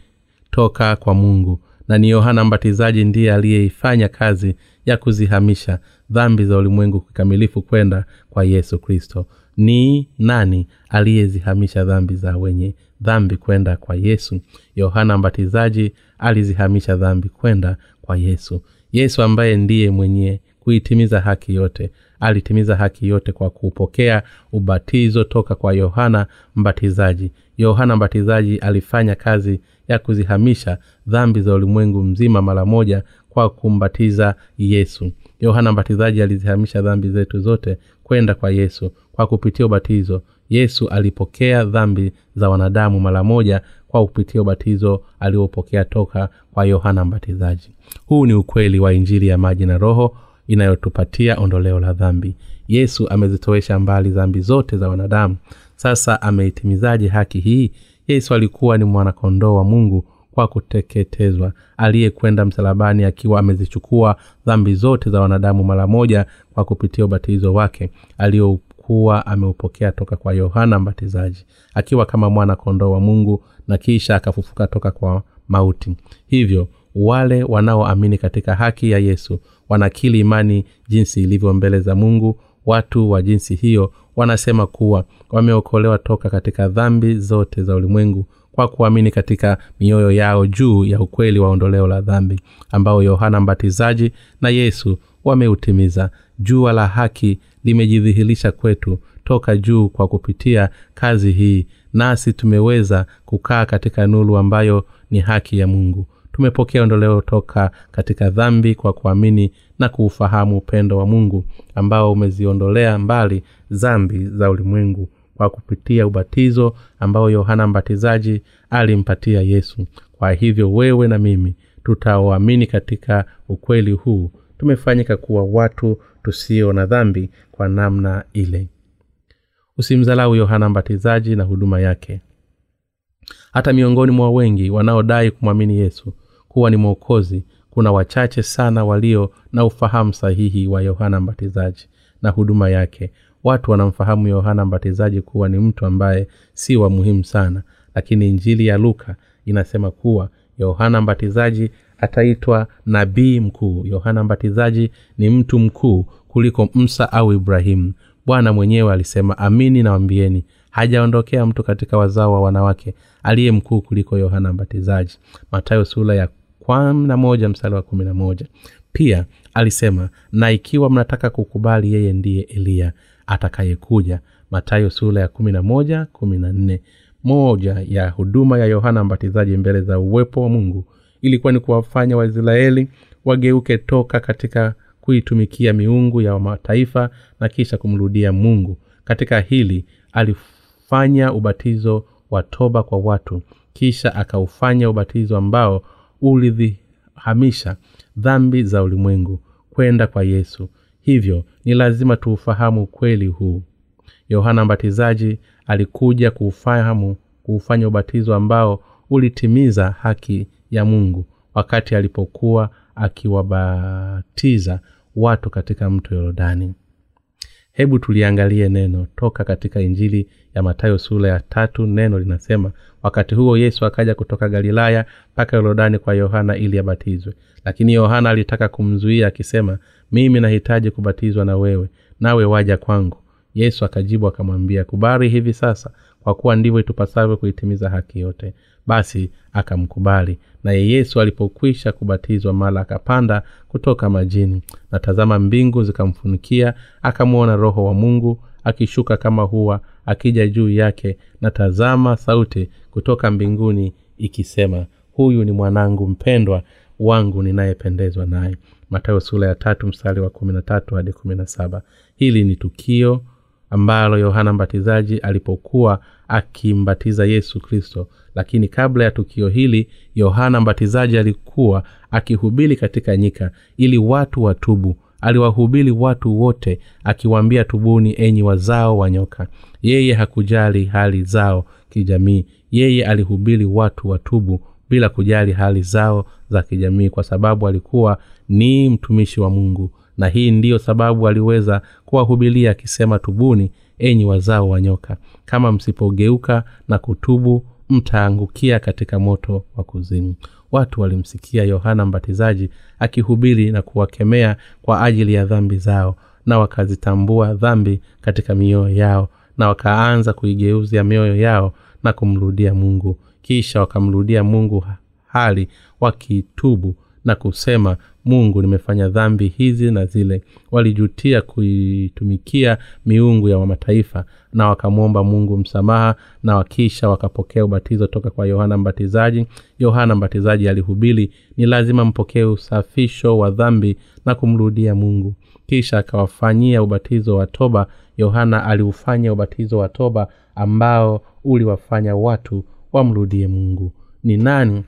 toka kwa mungu na ni yohana mbatizaji ndiye aliyeifanya kazi ya kuzihamisha dhambi za ulimwengu kikamilifu kwenda kwa yesu kristo. Ni nani aliyezihamisha dhambi za wenye dhambi kwenda kwa yesu? Yohana mbatizaji alizihamisha dhambi kwenda kwa yesu. Yesu ambaye ndiye mwenye kuitimiza haki yote alitimiza haki yote kwa kupokea ubatizo toka kwa yohana mbatizaji. Yohana mbatizaji alifanya kazi ya kuzihamisha dhambi za ulimwengu mzima mara moja kwa kumbatiza yesu. Yohana mbatizaji alizihamisha dhambi zetu zote kwenda kwa yesu. Kwa kupitia ubatizo yesu alipokea dhambi za wanadamu mara moja kwa kupitia ubatizo aliopokea toka kwa yohana mbatizaji. Huu ni ukweli wa injili ya maji na roho inayotupatia ondoleo la dhambi. Yesu amezitowesha mbali dhambi zote za wanadamu. Sasa ameitimizaje haki hii? Yesu alikuwa ni mwanakondoo wa mungu kwa kuteketezwa aliyekwenda msalabani akiwa amezichukua dhambi zote za wanadamu mara moja kwa kupitia ubatizo wake aliyokuwa ameupokea toka kwa yohana mbatizaji akiwa kama mwana kondoo wa mungu na kisha akafufuka toka kwa mauti. Hivyo wale wanaoamini katika haki ya yesu wanakili imani jinsi ilivyo mbele za mungu. Watu wa jinsi hiyo wanasema kuwa wameokolewa toka katika dhambi zote za ulimwengu kwa kuamini katika mioyo yao juu ya ukweli wa ondoleo la dhambi ambao yohana mbatizaji na yesu wameutimiza. Jua la haki limejidhihirisha kwetu toka juu kwa kupitia kazi hii nasi tumeweza kukaa katika nuru ambayo ni haki ya mungu tumepokea ondoleo toka katika dhambi kwa kuamini na kuufahamu upendo wa mungu ambao umeziondolea mbali zambi za ulimwengu kwa kupitia ubatizo ambao yohana mbatizaji alimpatia yesu. Kwa hivyo wewe na mimi tutaoamini katika ukweli huu. Tumefanyika kuwa watu tusio na dhambi kwa namna ile. Usimdhalau yohana mbatizaji na huduma yake. Hata miongoni mwa wengi wanaodai kumwamini yesu kuwa ni mwokozi kuna wachache sana walio na ufahamu sahihi wa yohana mbatizaji na huduma yake. Watu wanamfahamu yohana mbatizaji kuwa ni mtu ambaye si wa muhimu sana lakini injili ya luka inasema kuwa yohana mbatizaji ataitwa nabii mkuu. Yohana mbatizaji ni mtu mkuu kuliko msa au ibrahimu. Bwana mwenyewe alisema amini nawambieni hajaondokea mtu katika wazao wa wanawake aliye mkuu kuliko yohana mbatizaji. Matayo sura ya kumi na moja mstari wa kumi na moja. Pia alisema na ikiwa mnataka kukubali yeye ndiye eliya atakayekuja matayo sura ya kumi na moja kumi na nne. Moja ya huduma ya yohana mbatizaji mbele za uwepo wa mungu ilikuwa ni kuwafanya waisraeli wageuke toka katika kuitumikia miungu ya mataifa na kisha kumrudia mungu. Katika hili alifanya ubatizo wa toba kwa watu kisha akaufanya ubatizo ambao ulidhihamisha dhambi za ulimwengu kwenda kwa yesu. Hivyo ni lazima tuufahamu ukweli huu. Yohana mbatizaji alikuja kuufahamu kuufanya ubatizo ambao ulitimiza haki ya mungu wakati alipokuwa akiwabatiza watu katika mto yorodani hebu tuliangalie neno toka katika injili ya matayo sura ya tatu neno linasema wakati huo yesu akaja kutoka galilaya mpaka yorodani kwa yohana ili abatizwe. Lakini yohana alitaka kumzuia akisema mimi nahitaji kubatizwa na wewe nawe waja kwangu yesu akajibu akamwambia kubari hivi sasa kwa kuwa ndivyo itupasavyo kuitimiza haki yote basi akamkubali. Naye yesu alipokwisha kubatizwa mala akapanda kutoka majini. Na tazama mbingu zikamfunikia akamwona roho wa mungu akishuka kama huwa akija juu yake. Na tazama sauti kutoka mbinguni ikisema huyu ni mwanangu mpendwa wangu ninayependezwa naye. Matayo sura ya tatu mstari wa kumi na tatu hadi kumi na saba. Hili ni tukio ambalo yohana mbatizaji alipokuwa akimbatiza yesu kristo. Lakini kabla ya tukio hili yohana mbatizaji alikuwa akihubiri katika nyika ili watu watubu. Aliwahubiri watu wote akiwaambia tubuni enyi wazao wa nyoka. Yeye hakujali hali zao kijamii. Yeye alihubiri watu watubu bila kujali hali zao za kijamii kwa sababu alikuwa ni mtumishi wa mungu na hii ndiyo sababu aliweza kuwahubilia akisema tubuni enyi wazao wa nyoka kama msipogeuka na kutubu mtaangukia katika moto wa kuzimu. Watu walimsikia yohana mbatizaji akihubiri na kuwakemea kwa ajili ya dhambi zao na wakazitambua dhambi katika mioyo yao na wakaanza kuigeuzia mioyo yao na kumrudia mungu. Kisha wakamrudia mungu hali wakitubu na kusema mungu nimefanya dhambi hizi na zile. Walijutia kuitumikia miungu ya mataifa na wakamwomba mungu msamaha na wakisha wakapokea ubatizo toka kwa yohana mbatizaji. Yohana mbatizaji alihubiri ni lazima mpokee usafisho wa dhambi na kumrudia mungu. Kisha akawafanyia ubatizo wa toba. Yohana aliufanya ubatizo wa toba ambao uliwafanya watu wamrudie mungu. Ni nani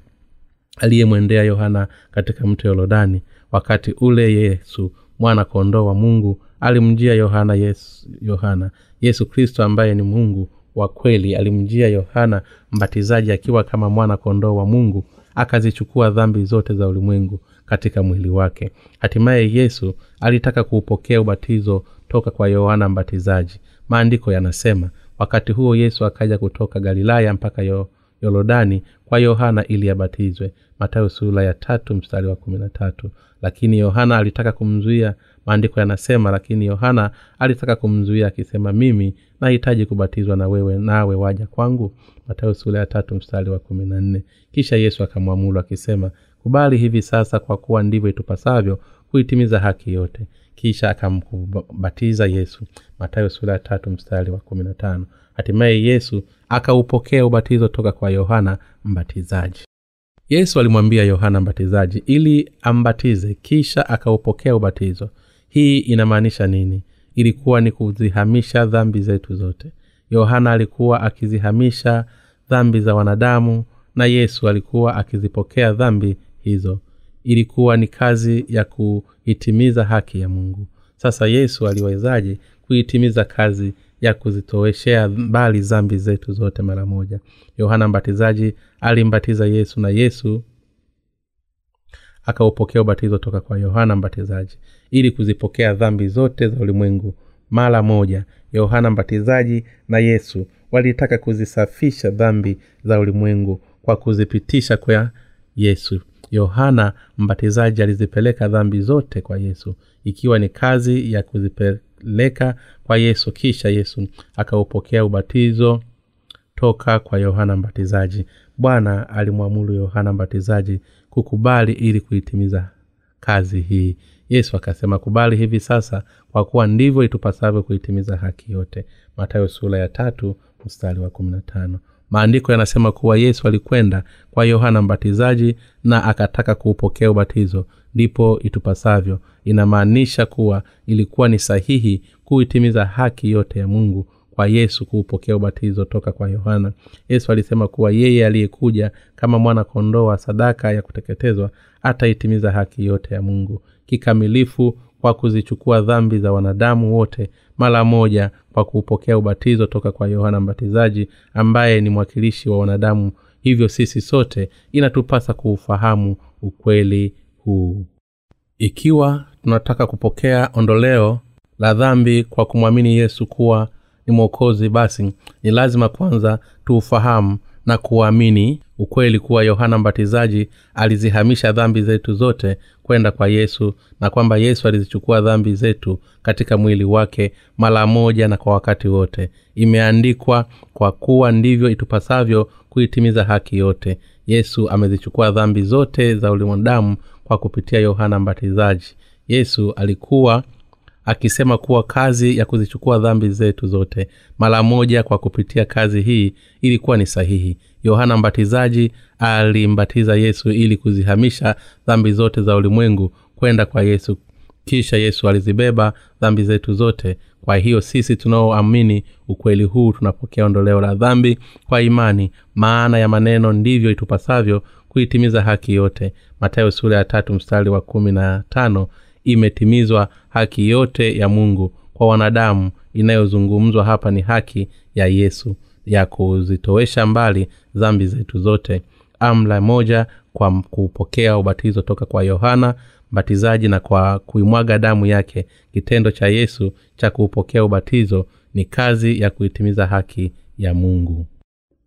aliyemwendea yohana katika mto yorodani. Wakati ule yesu mwana kondoo wa mungu alimjia yohana yesu, yohana yesu kristo ambaye ni mungu wa kweli alimjia yohana mbatizaji akiwa kama mwana kondoo wa mungu akazichukua dhambi zote za ulimwengu katika mwili wake. Hatimaye yesu alitaka kuupokea ubatizo toka kwa yohana mbatizaji. Maandiko yanasema wakati huo yesu akaja kutoka galilaya mpaka yo, yorodani kwa yohana ili abatizwe. Matayo sura ya tatu mstari wa kumi na tatu. Lakini yohana alitaka kumzuia maandiko yanasema lakini yohana alitaka kumzuia akisema mimi nahitaji kubatizwa na wewe nawe waja kwangu matayo sura ya tatu mstari wa kumi na nne. Kisha yesu akamwamulu akisema kubali hivi sasa kwa kuwa ndivyo itupasavyo kuitimiza haki yote. Kisha akambatiza yesu matayo sura ya tatu mstari wa kumi na tano. Hatimaye yesu akaupokea ubatizo toka kwa yohana mbatizaji. Yesu alimwambia yohana mbatizaji ili ambatize. Kisha akaupokea ubatizo. Hii inamaanisha nini? Ilikuwa ni kuzihamisha dhambi zetu zote. Yohana alikuwa akizihamisha dhambi za wanadamu na yesu alikuwa akizipokea dhambi hizo ilikuwa ni kazi ya kuitimiza haki ya mungu. Sasa yesu aliwezaje kuitimiza kazi ya kuzitoweshea mbali zambi zetu zote mara moja? Yohana mbatizaji alimbatiza yesu na yesu akaupokea ubatizo toka kwa yohana mbatizaji. Ili kuzipokea dhambi zote za ulimwengu mara moja yohana mbatizaji na yesu walitaka kuzisafisha dhambi za ulimwengu kwa kuzipitisha kwa yesu yohana mbatizaji alizipeleka dhambi zote kwa yesu ikiwa ni kazi ya kuzipeleka kwa yesu kisha yesu akaupokea ubatizo toka kwa yohana mbatizaji. Bwana alimwamuru yohana mbatizaji kukubali ili kuitimiza kazi hii. Yesu akasema kubali hivi sasa kwa kuwa ndivyo itupasavyo kuitimiza haki yote. Matayo sura ya tatu mstari wa kumi na tano maandiko yanasema kuwa yesu alikwenda kwa yohana mbatizaji na akataka kuupokea ubatizo. Ndipo itupasavyo. Inamaanisha kuwa ilikuwa ni sahihi kuitimiza haki yote ya mungu kwa yesu kuupokea ubatizo toka kwa yohana. Yesu alisema kuwa yeye aliyekuja kama mwana kondoo wa sadaka ya kuteketezwa ataitimiza haki yote ya mungu. Kikamilifu kwa kuzichukua dhambi za wanadamu wote mara moja kwa kuupokea ubatizo toka kwa yohana mbatizaji ambaye ni mwakilishi wa wanadamu. Hivyo sisi sote inatupasa kuufahamu ukweli huu. Ikiwa tunataka kupokea ondoleo la dhambi kwa kumwamini yesu kuwa ni mwokozi basi ni lazima kwanza tuufahamu na kuamini ukweli kuwa yohana mbatizaji alizihamisha dhambi zetu zote kwenda kwa yesu na kwamba yesu alizichukua dhambi zetu katika mwili wake mara moja na kwa wakati wote. Imeandikwa kwa kuwa ndivyo itupasavyo kuitimiza haki yote. Yesu amezichukua dhambi zote za ulimwandamu kwa kupitia yohana mbatizaji. Yesu alikuwa akisema kuwa kazi ya kuzichukua dhambi zetu zote mara moja kwa kupitia kazi hii ilikuwa ni sahihi. Yohana mbatizaji alimbatiza yesu ili kuzihamisha dhambi zote za ulimwengu kwenda kwa yesu. Kisha yesu alizibeba dhambi zetu zote. Kwa hiyo sisi tunaoamini ukweli huu tunapokea ondoleo la dhambi kwa imani maana ya maneno ndivyo itupasavyo kuitimiza haki yote. Matayo sura ya tatu mstari wa kumi na tano imetimizwa haki yote ya mungu kwa wanadamu. Inayozungumzwa hapa ni haki ya yesu ya kuzitowesha mbali dhambi zetu zote. Amla moja kwa kupokea ubatizo toka kwa yohana mbatizaji na kwa kuimwaga damu yake. Kitendo cha yesu cha kuupokea ubatizo ni kazi ya kuitimiza haki ya mungu.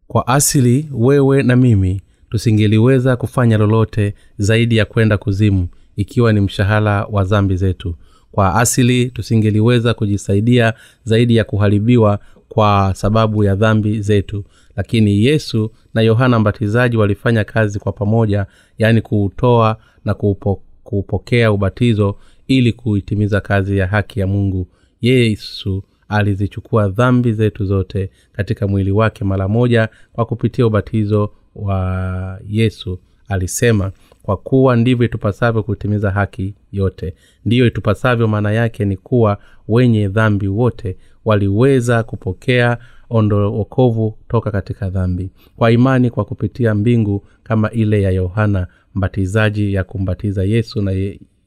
Kwa asili wewe na mimi tusingeliweza kufanya lolote zaidi ya kwenda kuzimu ikiwa ni mshahara wa zambi zetu. Kwa asili tusingeliweza kujisaidia zaidi ya kuharibiwa kwa sababu ya dhambi zetu. Lakini yesu na yohana mbatizaji walifanya kazi kwa pamoja yaani kuutoa na kuupo, kuupokea ubatizo ili kuitimiza kazi ya haki ya mungu. Yesu alizichukua dhambi zetu zote katika mwili wake mara moja kwa kupitia ubatizo wa yesu alisema kwa kuwa ndivyo itupasavyo kutimiza haki yote. Ndiyo itupasavyo maana yake ni kuwa wenye dhambi wote waliweza kupokea ondookovu toka katika dhambi. Kwa imani kwa kupitia mbingu kama ile ya yohana mbatizaji ya kumbatiza yesu na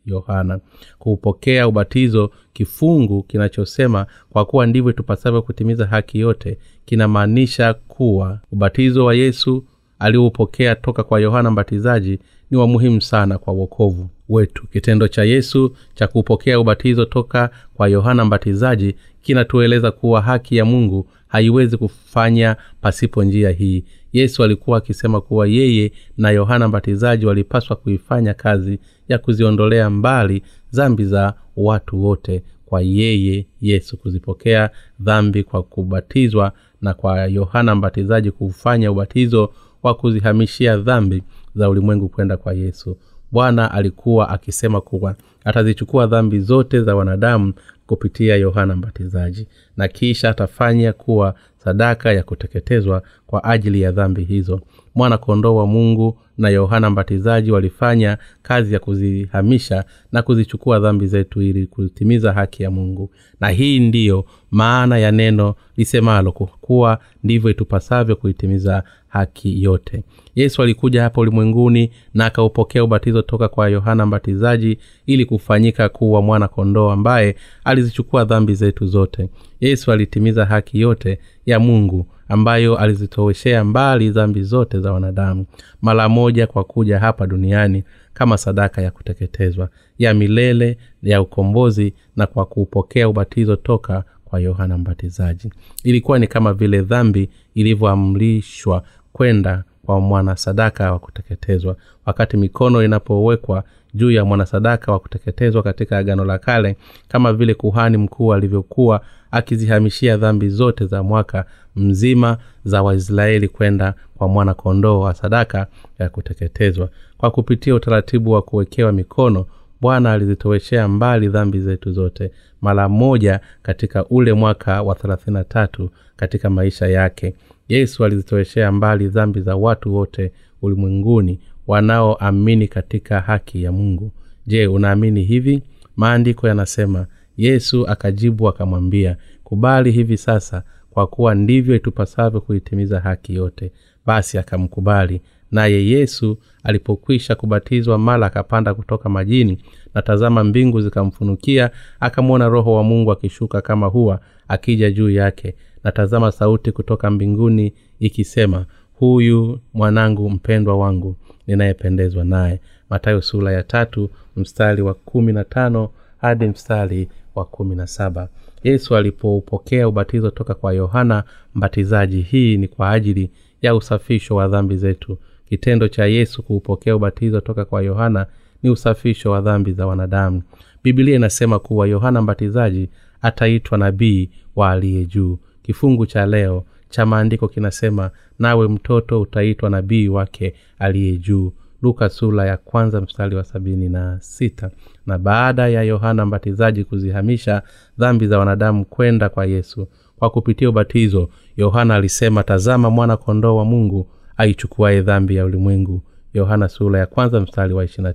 yohana. Kuupokea ubatizo kifungu kinachosema kwa kuwa ndivyo tupasavyo kutimiza haki yote kinamaanisha kuwa ubatizo wa yesu alioupokea toka kwa yohana mbatizaji ni wa muhimu sana kwa uokovu wetu. Kitendo cha yesu cha kupokea ubatizo toka kwa yohana mbatizaji kinatueleza kuwa haki ya mungu haiwezi kufanya pasipo njia hii. Yesu alikuwa akisema kuwa yeye na yohana mbatizaji walipaswa kuifanya kazi ya kuziondolea mbali dhambi za watu wote kwa yeye yesu kuzipokea dhambi kwa kubatizwa na kwa yohana mbatizaji kufanya ubatizo wa kuzihamishia dhambi za ulimwengu kwenda kwa yesu. Bwana alikuwa akisema kuwa atazichukua dhambi zote za wanadamu kupitia yohana mbatizaji na kisha atafanya kuwa sadaka ya kuteketezwa kwa ajili ya dhambi hizo. Mwana kondoo wa mungu na yohana mbatizaji walifanya kazi ya kuzihamisha na kuzichukua dhambi zetu ili kutimiza haki ya mungu. Na hii ndiyo maana ya neno lisemalo kuwa ndivyo itupasavyo kuitimiza haki yote. Yesu alikuja hapa ulimwenguni na akaupokea ubatizo toka kwa yohana mbatizaji ili kufanyika kuwa mwana kondoo ambaye alizichukua dhambi zetu zote. Yesu alitimiza haki yote ya mungu ambayo alizitoweshea mbali dhambi zote za wanadamu. Mara moja kwa kuja hapa duniani kama sadaka ya kuteketezwa ya milele ya ukombozi na kwa kuupokea ubatizo toka kwa yohana mbatizaji. Ilikuwa ni kama vile dhambi ilivyoamrishwa kwenda kwa mwanasadaka wa kuteketezwa. Wakati mikono inapowekwa juu ya mwanasadaka wa kuteketezwa katika agano la kale kama vile kuhani mkuu alivyokuwa akizihamishia dhambi zote za mwaka mzima za waisraeli kwenda kwa mwana kondoo wa sadaka ya kuteketezwa. Kwa kupitia utaratibu wa kuwekewa mikono bwana alizitoweshea mbali dhambi zetu zote mara moja katika ule mwaka wa thelathini tatu katika maisha yake yesu alizitoweshea mbali dhambi za watu wote ulimwenguni wanaoamini katika haki ya mungu. Je unaamini hivi? Maandiko yanasema yesu akajibu akamwambia kubali hivi sasa kwa kuwa ndivyo itupasavyo kuitimiza haki yote. Basi akamkubali. Naye yesu alipokwisha kubatizwa mala akapanda kutoka majini na tazama mbingu zikamfunukia akamwona roho wa mungu akishuka kama huwa akija juu yake na tazama sauti kutoka mbinguni ikisema huyu mwanangu mpendwa wangu ninayependezwa naye. Matayo sura ya tatu mstari wa kumi na tano hadi mstari wa kumi na saba. Yesu alipoupokea ubatizo toka kwa yohana mbatizaji hii ni kwa ajili ya usafisho wa dhambi zetu. Kitendo cha yesu kuupokea ubatizo toka kwa yohana ni usafisho wa dhambi za wanadamu. Bibilia inasema kuwa yohana mbatizaji ataitwa nabii wa aliye juu kifungu cha leo cha maandiko kinasema nawe mtoto utaitwa nabii wake aliye juu. Luka sula ya kwanza mstari wa sabini na sita. Na baada ya yohana mbatizaji kuzihamisha dhambi za wanadamu kwenda kwa yesu kwa kupitia ubatizo yohana alisema tazama mwana kondoo wa mungu aichukuaye dhambi ya ulimwengu. Yohana sura ya kwanza mstari wa ishirina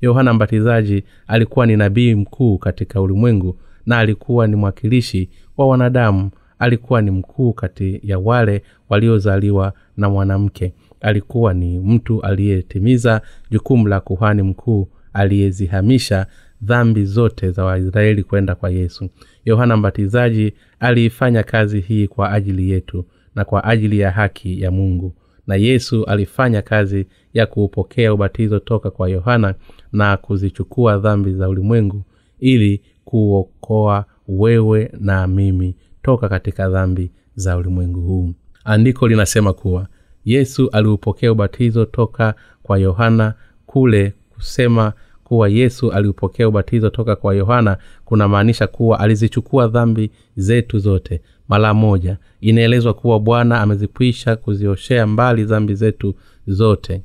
yohana mbatizaji alikuwa ni nabii mkuu katika ulimwengu na alikuwa ni mwakilishi wa wanadamu alikuwa ni mkuu kati ya wale waliozaliwa na mwanamke. Alikuwa ni mtu aliyetimiza jukumu la kuhani mkuu aliyezihamisha dhambi zote za waisraeli kwenda kwa yesu. Yohana mbatizaji aliifanya kazi hii kwa ajili yetu na kwa ajili ya haki ya mungu. Na yesu alifanya kazi ya kuupokea ubatizo toka kwa yohana na kuzichukua dhambi za ulimwengu ili kuokoa wewe na mimi toka katika dhambi za ulimwengu huu. Andiko linasema kuwa yesu aliupokea ubatizo toka kwa yohana kule kusema kuwa yesu aliupokea ubatizo toka kwa yohana kunamaanisha kuwa alizichukua dhambi zetu zote. Mara moja inaelezwa kuwa bwana amezikwisha kuzioshea mbali dhambi zetu zote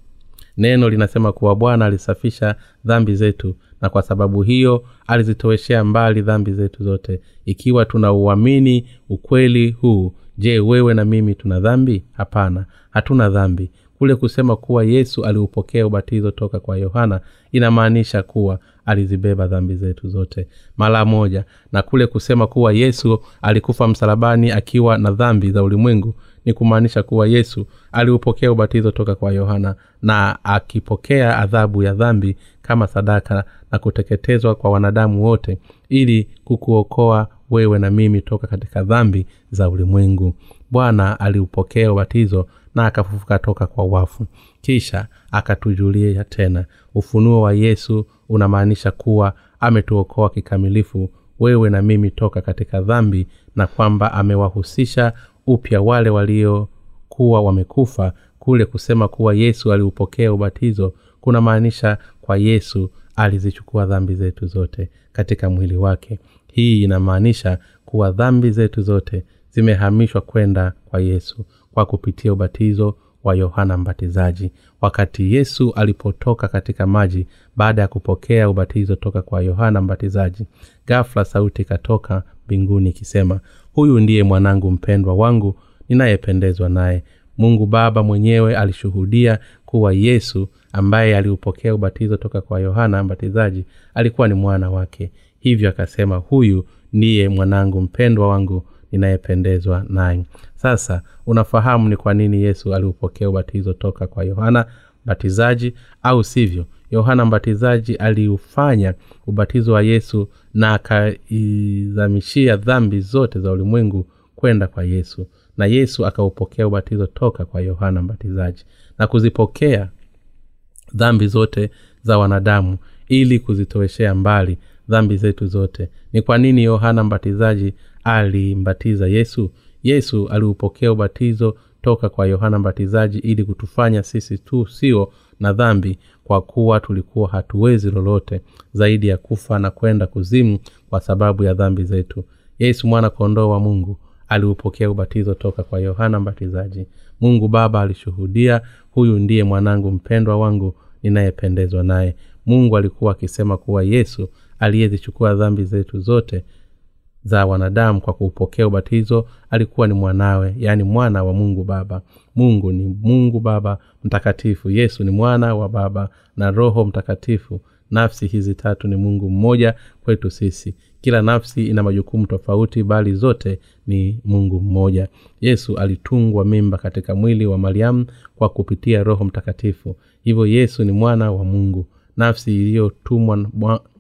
neno linasema kuwa bwana alisafisha dhambi zetu na kwa sababu hiyo alizitoweshea mbali dhambi zetu zote. Ikiwa tunauamini ukweli huu je wewe na mimi tuna dhambi? Hapana hatuna dhambi. Kule kusema kuwa yesu aliupokea ubatizo toka kwa yohana inamaanisha kuwa alizibeba dhambi zetu zote. Mara moja na kule kusema kuwa yesu alikufa msalabani akiwa na dhambi za ulimwengu ni kumaanisha kuwa yesu aliupokea ubatizo toka kwa yohana na akipokea adhabu ya dhambi kama sadaka na kuteketezwa kwa wanadamu wote ili kukuokoa wewe na mimi toka katika dhambi za ulimwengu. Bwana aliupokea ubatizo na akafufuka toka kwa wafu. Kisha akatujulia tena ufunuo wa yesu unamaanisha kuwa ametuokoa kikamilifu wewe na mimi toka katika dhambi na kwamba amewahusisha upya wale waliokuwa wamekufa kule kusema kuwa yesu aliupokea ubatizo kunamaanisha kwa yesu alizichukua dhambi zetu zote katika mwili wake. Hii inamaanisha kuwa dhambi zetu zote zimehamishwa kwenda kwa yesu kwa kupitia ubatizo wa yohana mbatizaji. Wakati yesu alipotoka katika maji baada ya kupokea ubatizo toka kwa yohana mbatizaji gafla sauti ikatoka mbinguni ikisema huyu ndiye mwanangu mpendwa wangu ninayependezwa naye. Mungu baba mwenyewe alishuhudia kuwa yesu ambaye aliupokea ubatizo toka kwa yohana mbatizaji alikuwa ni mwana wake. Hivyo akasema huyu ndiye mwanangu mpendwa wangu ninayependezwa naye. Sasa unafahamu ni kwa nini yesu aliupokea ubatizo toka kwa yohana mbatizaji au sivyo yohana mbatizaji aliufanya ubatizo wa yesu na akaizamishia dhambi zote za ulimwengu kwenda kwa yesu. Na yesu akaupokea ubatizo toka kwa yohana mbatizaji na kuzipokea dhambi zote za wanadamu ili kuzitoweshea mbali dhambi zetu zote. Ni kwa nini yohana mbatizaji alimbatiza yesu? Yesu aliupokea ubatizo toka kwa yohana mbatizaji ili kutufanya sisi tu sio na dhambi kwa kuwa tulikuwa hatuwezi lolote zaidi ya kufa na kwenda kuzimu kwa sababu ya dhambi zetu. Yesu mwana kondoo wa mungu aliupokea ubatizo toka kwa yohana mbatizaji. Mungu baba alishuhudia huyu ndiye mwanangu mpendwa wangu ninayependezwa naye. Mungu alikuwa akisema kuwa yesu aliyezichukua dhambi zetu zote za wanadamu kwa kuupokea ubatizo alikuwa ni mwanawe yaani mwana wa mungu baba mungu ni mungu baba mtakatifu. Yesu ni mwana wa baba na roho mtakatifu. Nafsi hizi tatu ni mungu mmoja kwetu sisi. Kila nafsi ina majukumu tofauti bali zote ni mungu mmoja. Yesu alitungwa mimba katika mwili wa mariamu kwa kupitia roho mtakatifu. Hivyo yesu ni mwana wa mungu. Nafsi iliyotumwa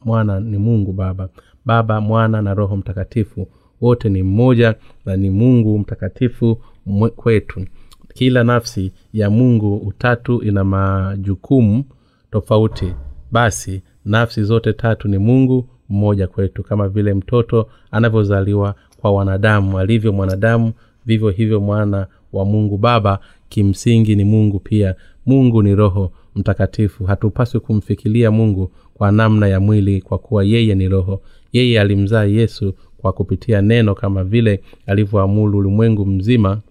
mwana ni mungu baba. Baba mwana na roho mtakatifu. Wote ni mmoja na ni mungu mtakatifu kwetu kila nafsi ya mungu utatu ina majukumu tofauti. Basi nafsi zote tatu ni mungu mmoja kwetu kama vile mtoto anavyozaliwa kwa wanadamu alivyo mwanadamu vivyo hivyo mwana wa mungu. Baba kimsingi ni mungu pia. Mungu ni roho mtakatifu. Hatupaswi kumfikiria mungu kwa namna ya mwili kwa kuwa yeye ni roho. Yeye alimzaa yesu kwa kupitia neno kama vile alivyoamulu ulimwengu mzima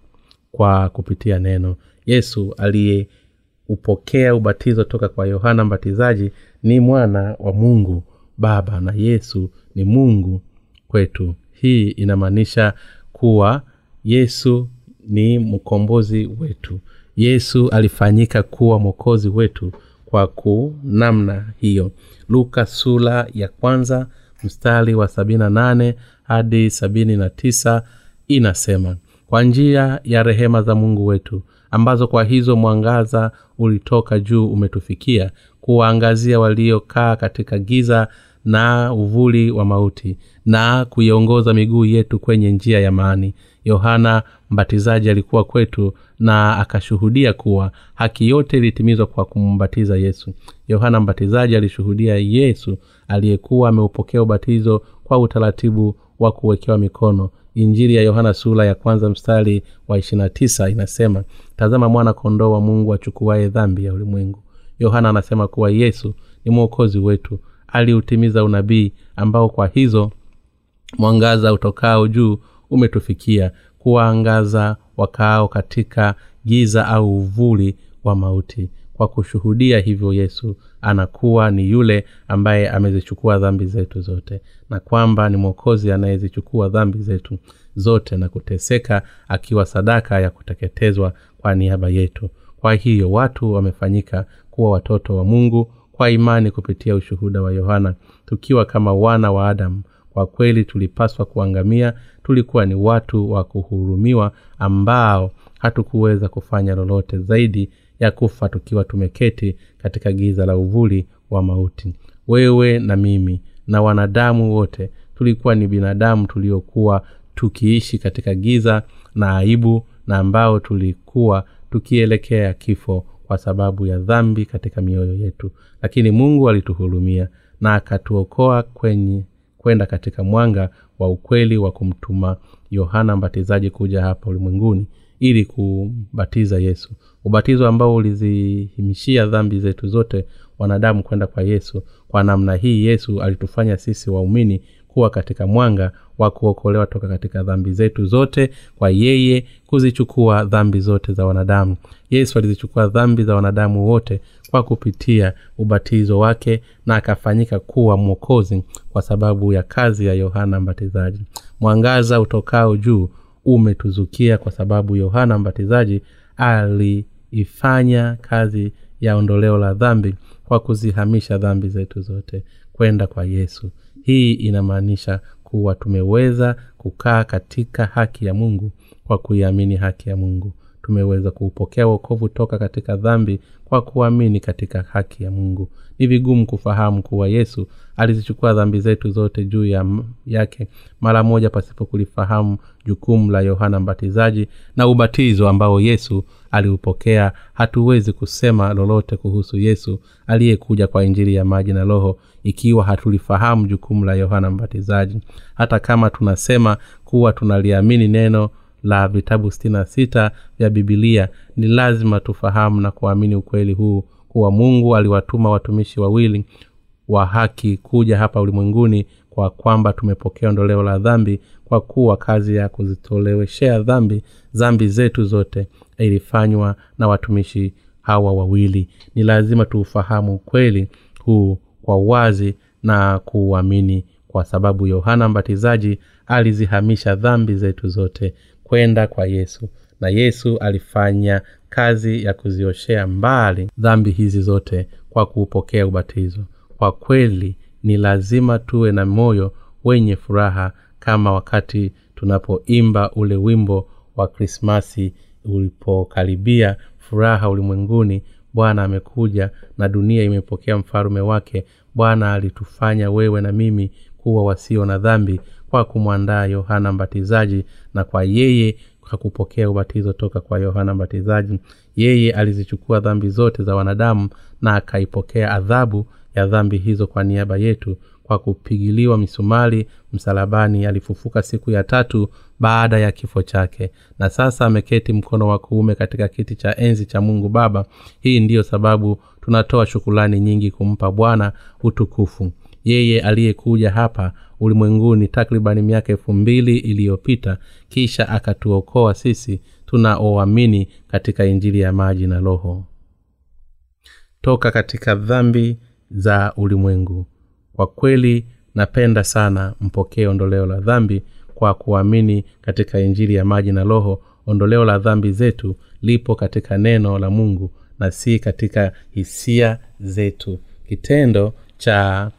kwa kupitia neno. Yesu aliyeupokea ubatizo toka kwa yohana mbatizaji ni mwana wa mungu baba na yesu ni mungu kwetu. Hii inamaanisha kuwa yesu ni mkombozi wetu. Yesu alifanyika kuwa mwokozi wetu kwa kunamna hiyo. Luka sula ya kwanza mstari wa sabini na nane hadi sabini na tisa inasema kwa njia ya rehema za mungu wetu ambazo kwa hizo mwangaza ulitoka juu umetufikia kuwaangazia waliokaa katika giza na uvuli wa mauti na kuiongoza miguu yetu kwenye njia ya maani. Yohana mbatizaji alikuwa kwetu na akashuhudia kuwa haki yote ilitimizwa kwa kumbatiza yesu. Yohana mbatizaji alishuhudia yesu aliyekuwa ameupokea ubatizo kwa utaratibu wa kuwekewa mikono injili ya yohana sura ya kwanza mstari wa ishirina tisa inasema tazama mwana kondoo wa mungu achukuaye dhambi ya ulimwengu. Yohana anasema kuwa yesu ni mwokozi wetu aliutimiza unabii ambao kwa hizo mwangaza utokao juu umetufikia kuwaangaza wakaao katika giza au uvuli wa mauti. Kwa kushuhudia hivyo yesu anakuwa ni yule ambaye amezichukua dhambi zetu zote na kwamba ni mwokozi anayezichukua dhambi zetu zote na kuteseka akiwa sadaka ya kuteketezwa kwa niaba yetu. Kwa hiyo watu wamefanyika kuwa watoto wa mungu kwa imani kupitia ushuhuda wa yohana. Tukiwa kama wana wa adamu kwa kweli tulipaswa kuangamia tulikuwa ni watu wa kuhurumiwa ambao hatukuweza kufanya lolote zaidi ya kufa tukiwa tumeketi katika giza la uvuli wa mauti. Wewe na mimi na wanadamu wote tulikuwa ni binadamu tuliokuwa tukiishi katika giza na aibu na ambao tulikuwa tukielekea kifo kwa sababu ya dhambi katika mioyo yetu. Lakini mungu alituhurumia na akatuokoa kwenye kwenda katika mwanga wa ukweli wa kumtuma yohana mbatizaji kuja hapa ulimwenguni ili kumbatiza yesu. Ubatizo ambao ulizihimishia dhambi zetu zote wanadamu kwenda kwa yesu. Kwa namna hii yesu alitufanya sisi waumini kuwa katika mwanga wa kuokolewa toka katika dhambi zetu zote kwa yeye kuzichukua dhambi zote za wanadamu. Yesu alizichukua dhambi za wanadamu wote kwa kupitia ubatizo wake na akafanyika kuwa mwokozi kwa sababu ya kazi ya yohana mbatizaji. Mwangaza utokao juu umetuzukia kwa sababu yohana mbatizaji aliifanya kazi ya ondoleo la dhambi kwa kuzihamisha dhambi zetu zote kwenda kwa yesu. Hii inamaanisha kuwa tumeweza kukaa katika haki ya mungu kwa kuiamini haki ya mungu tumeweza kuupokea wokovu toka katika dhambi kwa kuamini katika haki ya mungu. Ni vigumu kufahamu kuwa yesu alizichukua dhambi zetu zote juu ya yake mara moja pasipo kulifahamu jukumu la yohana mbatizaji na ubatizo ambao yesu aliupokea. Hatuwezi kusema lolote kuhusu yesu aliyekuja kwa injili ya maji na roho ikiwa hatulifahamu jukumu la yohana mbatizaji. Hata kama tunasema kuwa tunaliamini neno la vitabu sitini sita vya bibilia ni lazima tufahamu na kuamini ukweli huu kuwa mungu aliwatuma watumishi wawili wa haki kuja hapa ulimwenguni kwa kwamba tumepokea ondoleo la dhambi kwa kuwa kazi ya kuzitoleweshea dhambi dhambi zetu zote ilifanywa na watumishi hawa wawili. Ni lazima tuufahamu ukweli huu kwa uwazi na kuuamini kwa sababu yohana mbatizaji alizihamisha dhambi zetu zote kwenda kwa yesu. Na yesu alifanya kazi ya kuzioshea mbali dhambi hizi zote kwa kuupokea ubatizo. Kwa kweli ni lazima tuwe na moyo wenye furaha kama wakati tunapoimba ule wimbo wa krismasi ulipokaribia furaha ulimwenguni bwana amekuja na dunia imepokea mfalume wake. Bwana alitufanya wewe na mimi kuwa wasio na dhambi kwa kumwandaa yohana mbatizaji na kwa yeye hakupokea ubatizo toka kwa yohana mbatizaji. Yeye alizichukua dhambi zote za wanadamu na akaipokea adhabu ya dhambi hizo kwa niaba yetu kwa kupigiliwa misumari msalabani. Alifufuka siku ya tatu baada ya kifo chake. Na sasa ameketi mkono wa kuume katika kiti cha enzi cha mungu baba. Hii ndiyo sababu tunatoa shukulani nyingi kumpa bwana utukufu yeye aliyekuja hapa ulimwenguni takribani miaka elfu mbili iliyopita kisha akatuokoa sisi tunaoamini katika injili ya maji na roho. Toka katika dhambi za ulimwengu. Kwa kweli napenda sana mpokee ondoleo la dhambi kwa kuamini katika injili ya maji na roho. Ondoleo la dhambi zetu lipo katika neno la mungu na si katika hisia zetu. Kitendo cha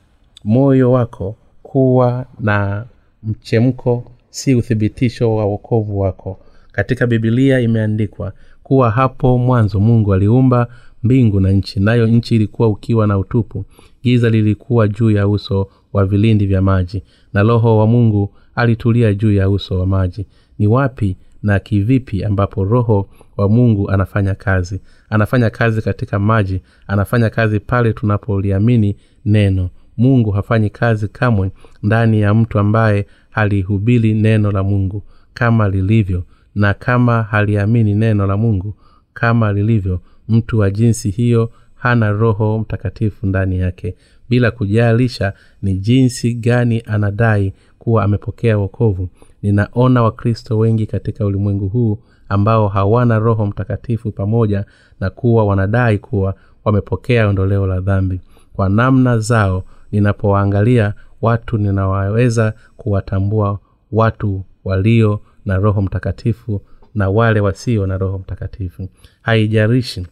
moyo wako kuwa na mchemko si uthibitisho wa wokovu wako. Katika bibilia imeandikwa kuwa hapo mwanzo mungu aliumba mbingu na nchi nayo nchi ilikuwa ukiwa na utupu. Giza lilikuwa juu ya uso wa vilindi vya maji na roho wa mungu alitulia juu ya uso wa maji. Ni wapi na kivipi ambapo roho wa mungu anafanya kazi? Anafanya kazi katika maji anafanya kazi pale tunapoliamini neno mungu hafanyi kazi kamwe ndani ya mtu ambaye halihubiri neno la mungu kama lilivyo na kama haliamini neno la mungu kama lilivyo. Mtu wa jinsi hiyo hana roho mtakatifu ndani yake. Bila kujalisha ni jinsi gani anadai kuwa amepokea wokovu. Ninaona wakristo wengi katika ulimwengu huu ambao hawana roho mtakatifu pamoja na kuwa wanadai kuwa wamepokea ondoleo la dhambi. Kwa namna zao ninapowaangalia watu ninawaweza kuwatambua watu walio na roho mtakatifu na wale wasio na roho mtakatifu. Haijarishi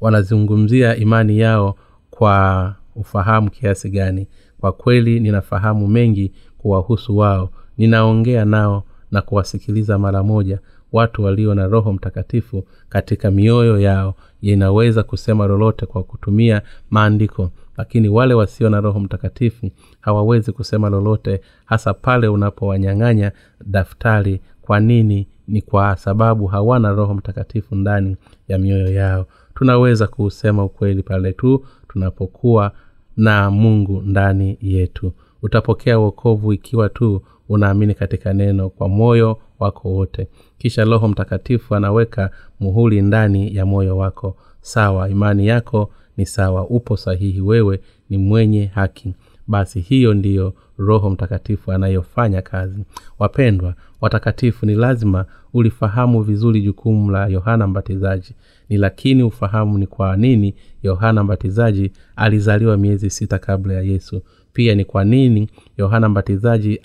wanazungumzia imani yao kwa ufahamu kiasi gani. Kwa kweli ninafahamu mengi kuwahusu wao. Ninaongea nao na kuwasikiliza mara moja. Watu walio na roho mtakatifu katika mioyo yao inaweza kusema lolote kwa kutumia maandiko lakini wale wasio na roho mtakatifu hawawezi kusema lolote hasa pale unapowanyang'anya daftari kwa nini? Ni kwa sababu hawana roho mtakatifu ndani ya mioyo yao. Tunaweza kuusema ukweli pale tu tunapokuwa na mungu ndani yetu. Utapokea uokovu ikiwa tu unaamini katika neno kwa moyo wako wote. Kisha roho mtakatifu anaweka muhuli ndani ya moyo wako. Sawa imani yako ni sawa upo sahihi wewe ni mwenye haki. Basi hiyo ndiyo roho mtakatifu anayofanya kazi. Wapendwa watakatifu ni lazima ulifahamu vizuri jukumu la yohana mbatizaji. Ni lakini ufahamu ni kwa nini yohana mbatizaji alizaliwa miezi sita kabla ya yesu. Pia ni kwa nini yohana mbatizaji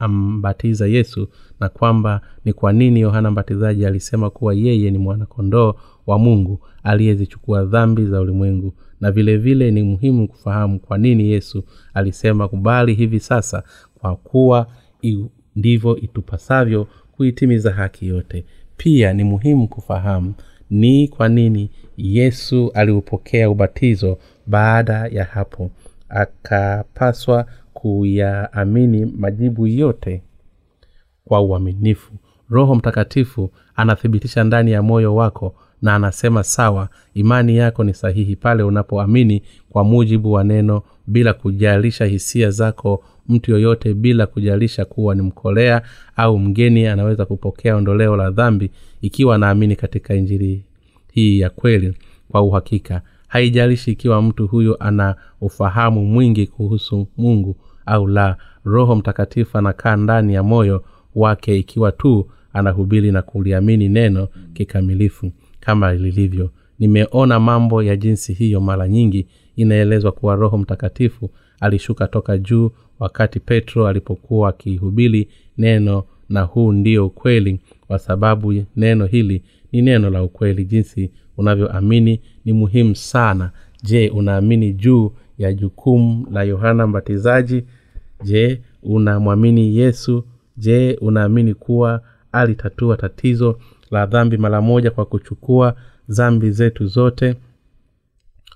aliambatiza yesu na kwamba ni kwa nini yohana mbatizaji alisema kuwa yeye ni mwanakondoo wa mungu aliyezichukua dhambi za ulimwengu. Na vile vile ni muhimu kufahamu kwa nini yesu alisema kubali hivi sasa kwa kuwa ndivyo itupasavyo kuitimiza haki yote. Pia ni muhimu kufahamu ni kwa nini yesu aliupokea ubatizo baada ya hapo. Akapaswa kuyaamini majibu yote kwa uaminifu. Roho mtakatifu anathibitisha ndani ya moyo wako na anasema sawa imani yako ni sahihi pale unapoamini kwa mujibu wa neno bila kujalisha hisia zako mtu yoyote bila kujalisha kuwa ni mkolea au mgeni anaweza kupokea ondoleo la dhambi ikiwa anaamini katika injili hii ya kweli kwa uhakika haijalishi ikiwa mtu huyo ana ufahamu mwingi kuhusu mungu au la roho mtakatifu anakaa ndani ya moyo wake ikiwa tu anahubiri na kuliamini neno kikamilifu kama lilivyo. Nimeona mambo ya jinsi hiyo mara nyingi inaelezwa kuwa roho mtakatifu alishuka toka juu wakati petro alipokuwa akihubiri neno na huu ndio ukweli kwa sababu neno hili ni neno la ukweli. Jinsi unavyoamini ni muhimu sana. Je unaamini juu ya jukumu la yohana mbatizaji? Je unamwamini yesu? Je unaamini kuwa alitatua tatizo la dhambi mara moja kwa kuchukua dhambi zetu zote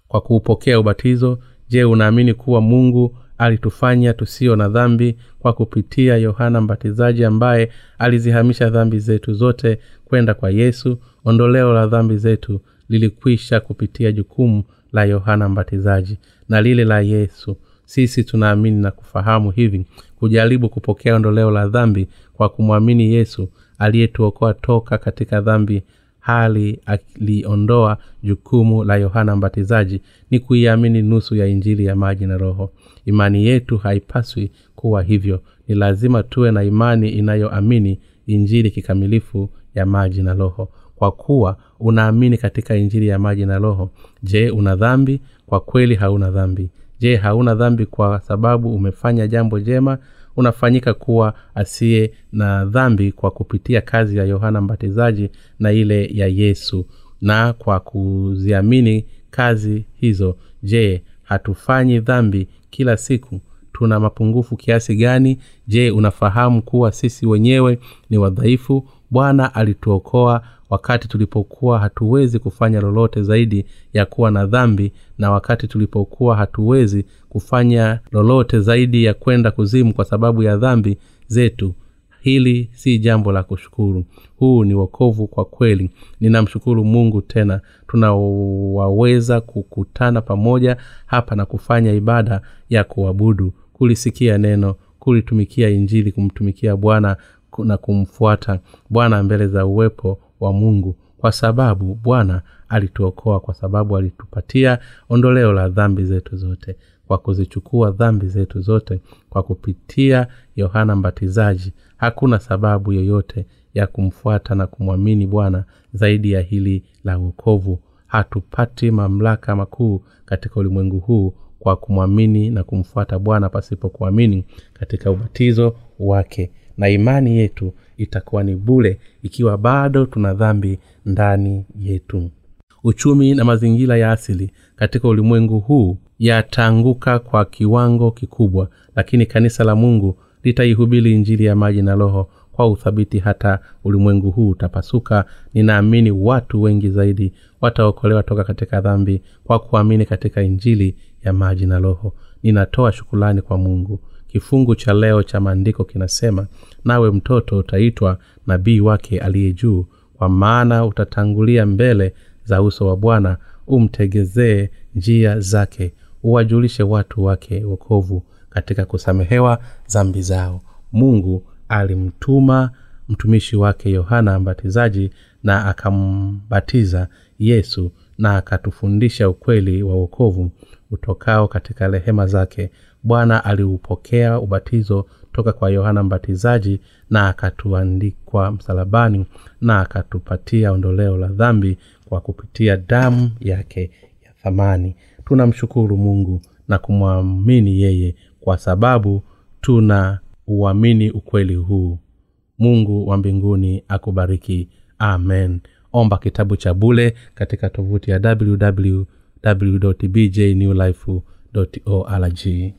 kwa kuupokea ubatizo? Je unaamini kuwa mungu alitufanya tusio na dhambi kwa kupitia yohana mbatizaji ambaye alizihamisha dhambi zetu zote kwenda kwa yesu. Ondoleo la dhambi zetu lilikwisha kupitia jukumu la yohana mbatizaji na lile la yesu. Sisi tunaamini na kufahamu hivi kujaribu kupokea ondoleo la dhambi kwa kumwamini yesu aliyetuokoa toka katika dhambi hali aliondoa jukumu la yohana mbatizaji ni kuiamini nusu ya injili ya maji na roho. Imani yetu haipaswi kuwa hivyo. Ni lazima tuwe na imani inayoamini injili kikamilifu ya maji na roho. Kwa kuwa unaamini katika injili ya maji na roho je una dhambi? Kwa kweli hauna dhambi. Je hauna dhambi kwa sababu umefanya jambo jema unafanyika kuwa asiye na dhambi kwa kupitia kazi ya yohana mbatizaji na ile ya yesu na kwa kuziamini kazi hizo. Je hatufanyi dhambi kila siku? Tuna mapungufu kiasi gani? Je unafahamu kuwa sisi wenyewe ni wadhaifu bwana alituokoa wakati tulipokuwa hatuwezi kufanya lolote zaidi ya kuwa na dhambi na wakati tulipokuwa hatuwezi kufanya lolote zaidi ya kwenda kuzimu kwa sababu ya dhambi zetu. Hili si jambo la kushukuru. Huu ni wokovu kwa kweli. Ninamshukuru mungu tena. Tunawaweza kukutana pamoja hapa na kufanya ibada ya kuabudu. Kulisikia neno kulitumikia injili kumtumikia bwana na kumfuata bwana mbele za uwepo wa mungu kwa sababu bwana alituokoa kwa sababu alitupatia ondoleo la dhambi zetu zote kwa kuzichukua dhambi zetu zote kwa kupitia yohana mbatizaji. Hakuna sababu yoyote ya kumfuata na kumwamini bwana zaidi ya hili la uokovu hatupati mamlaka makuu katika ulimwengu huu kwa kumwamini na kumfuata bwana pasipo kuamini katika ubatizo wake na imani yetu itakuwa ni bule ikiwa bado tuna dhambi ndani yetu. Uchumi na mazingira ya asili katika ulimwengu huu yataanguka kwa kiwango kikubwa lakini kanisa la mungu litaihubiri injili ya maji na roho kwa uthabiti hata ulimwengu huu utapasuka. Ninaamini watu wengi zaidi wataokolewa toka katika dhambi kwa kuamini katika injili ya maji na roho. Ninatoa shukulani kwa mungu kifungu cha leo cha maandiko kinasema nawe mtoto utaitwa nabii wake aliye juu kwa maana utatangulia mbele za uso wa bwana umtegezee njia zake uwajulishe watu wake wokovu katika kusamehewa dhambi zao. Mungu alimtuma mtumishi wake yohana mbatizaji na akambatiza yesu na akatufundisha ukweli wa wokovu utokao katika rehema zake bwana aliupokea ubatizo toka kwa yohana mbatizaji na akatuandikwa msalabani na akatupatia ondoleo la dhambi kwa kupitia damu yake ya thamani. Tunamshukuru mungu na kumwamini yeye kwa sababu tuna uamini ukweli huu. Mungu wa mbinguni akubariki. Amen. Omba kitabu cha bule katika tovuti ya www bjnewlife org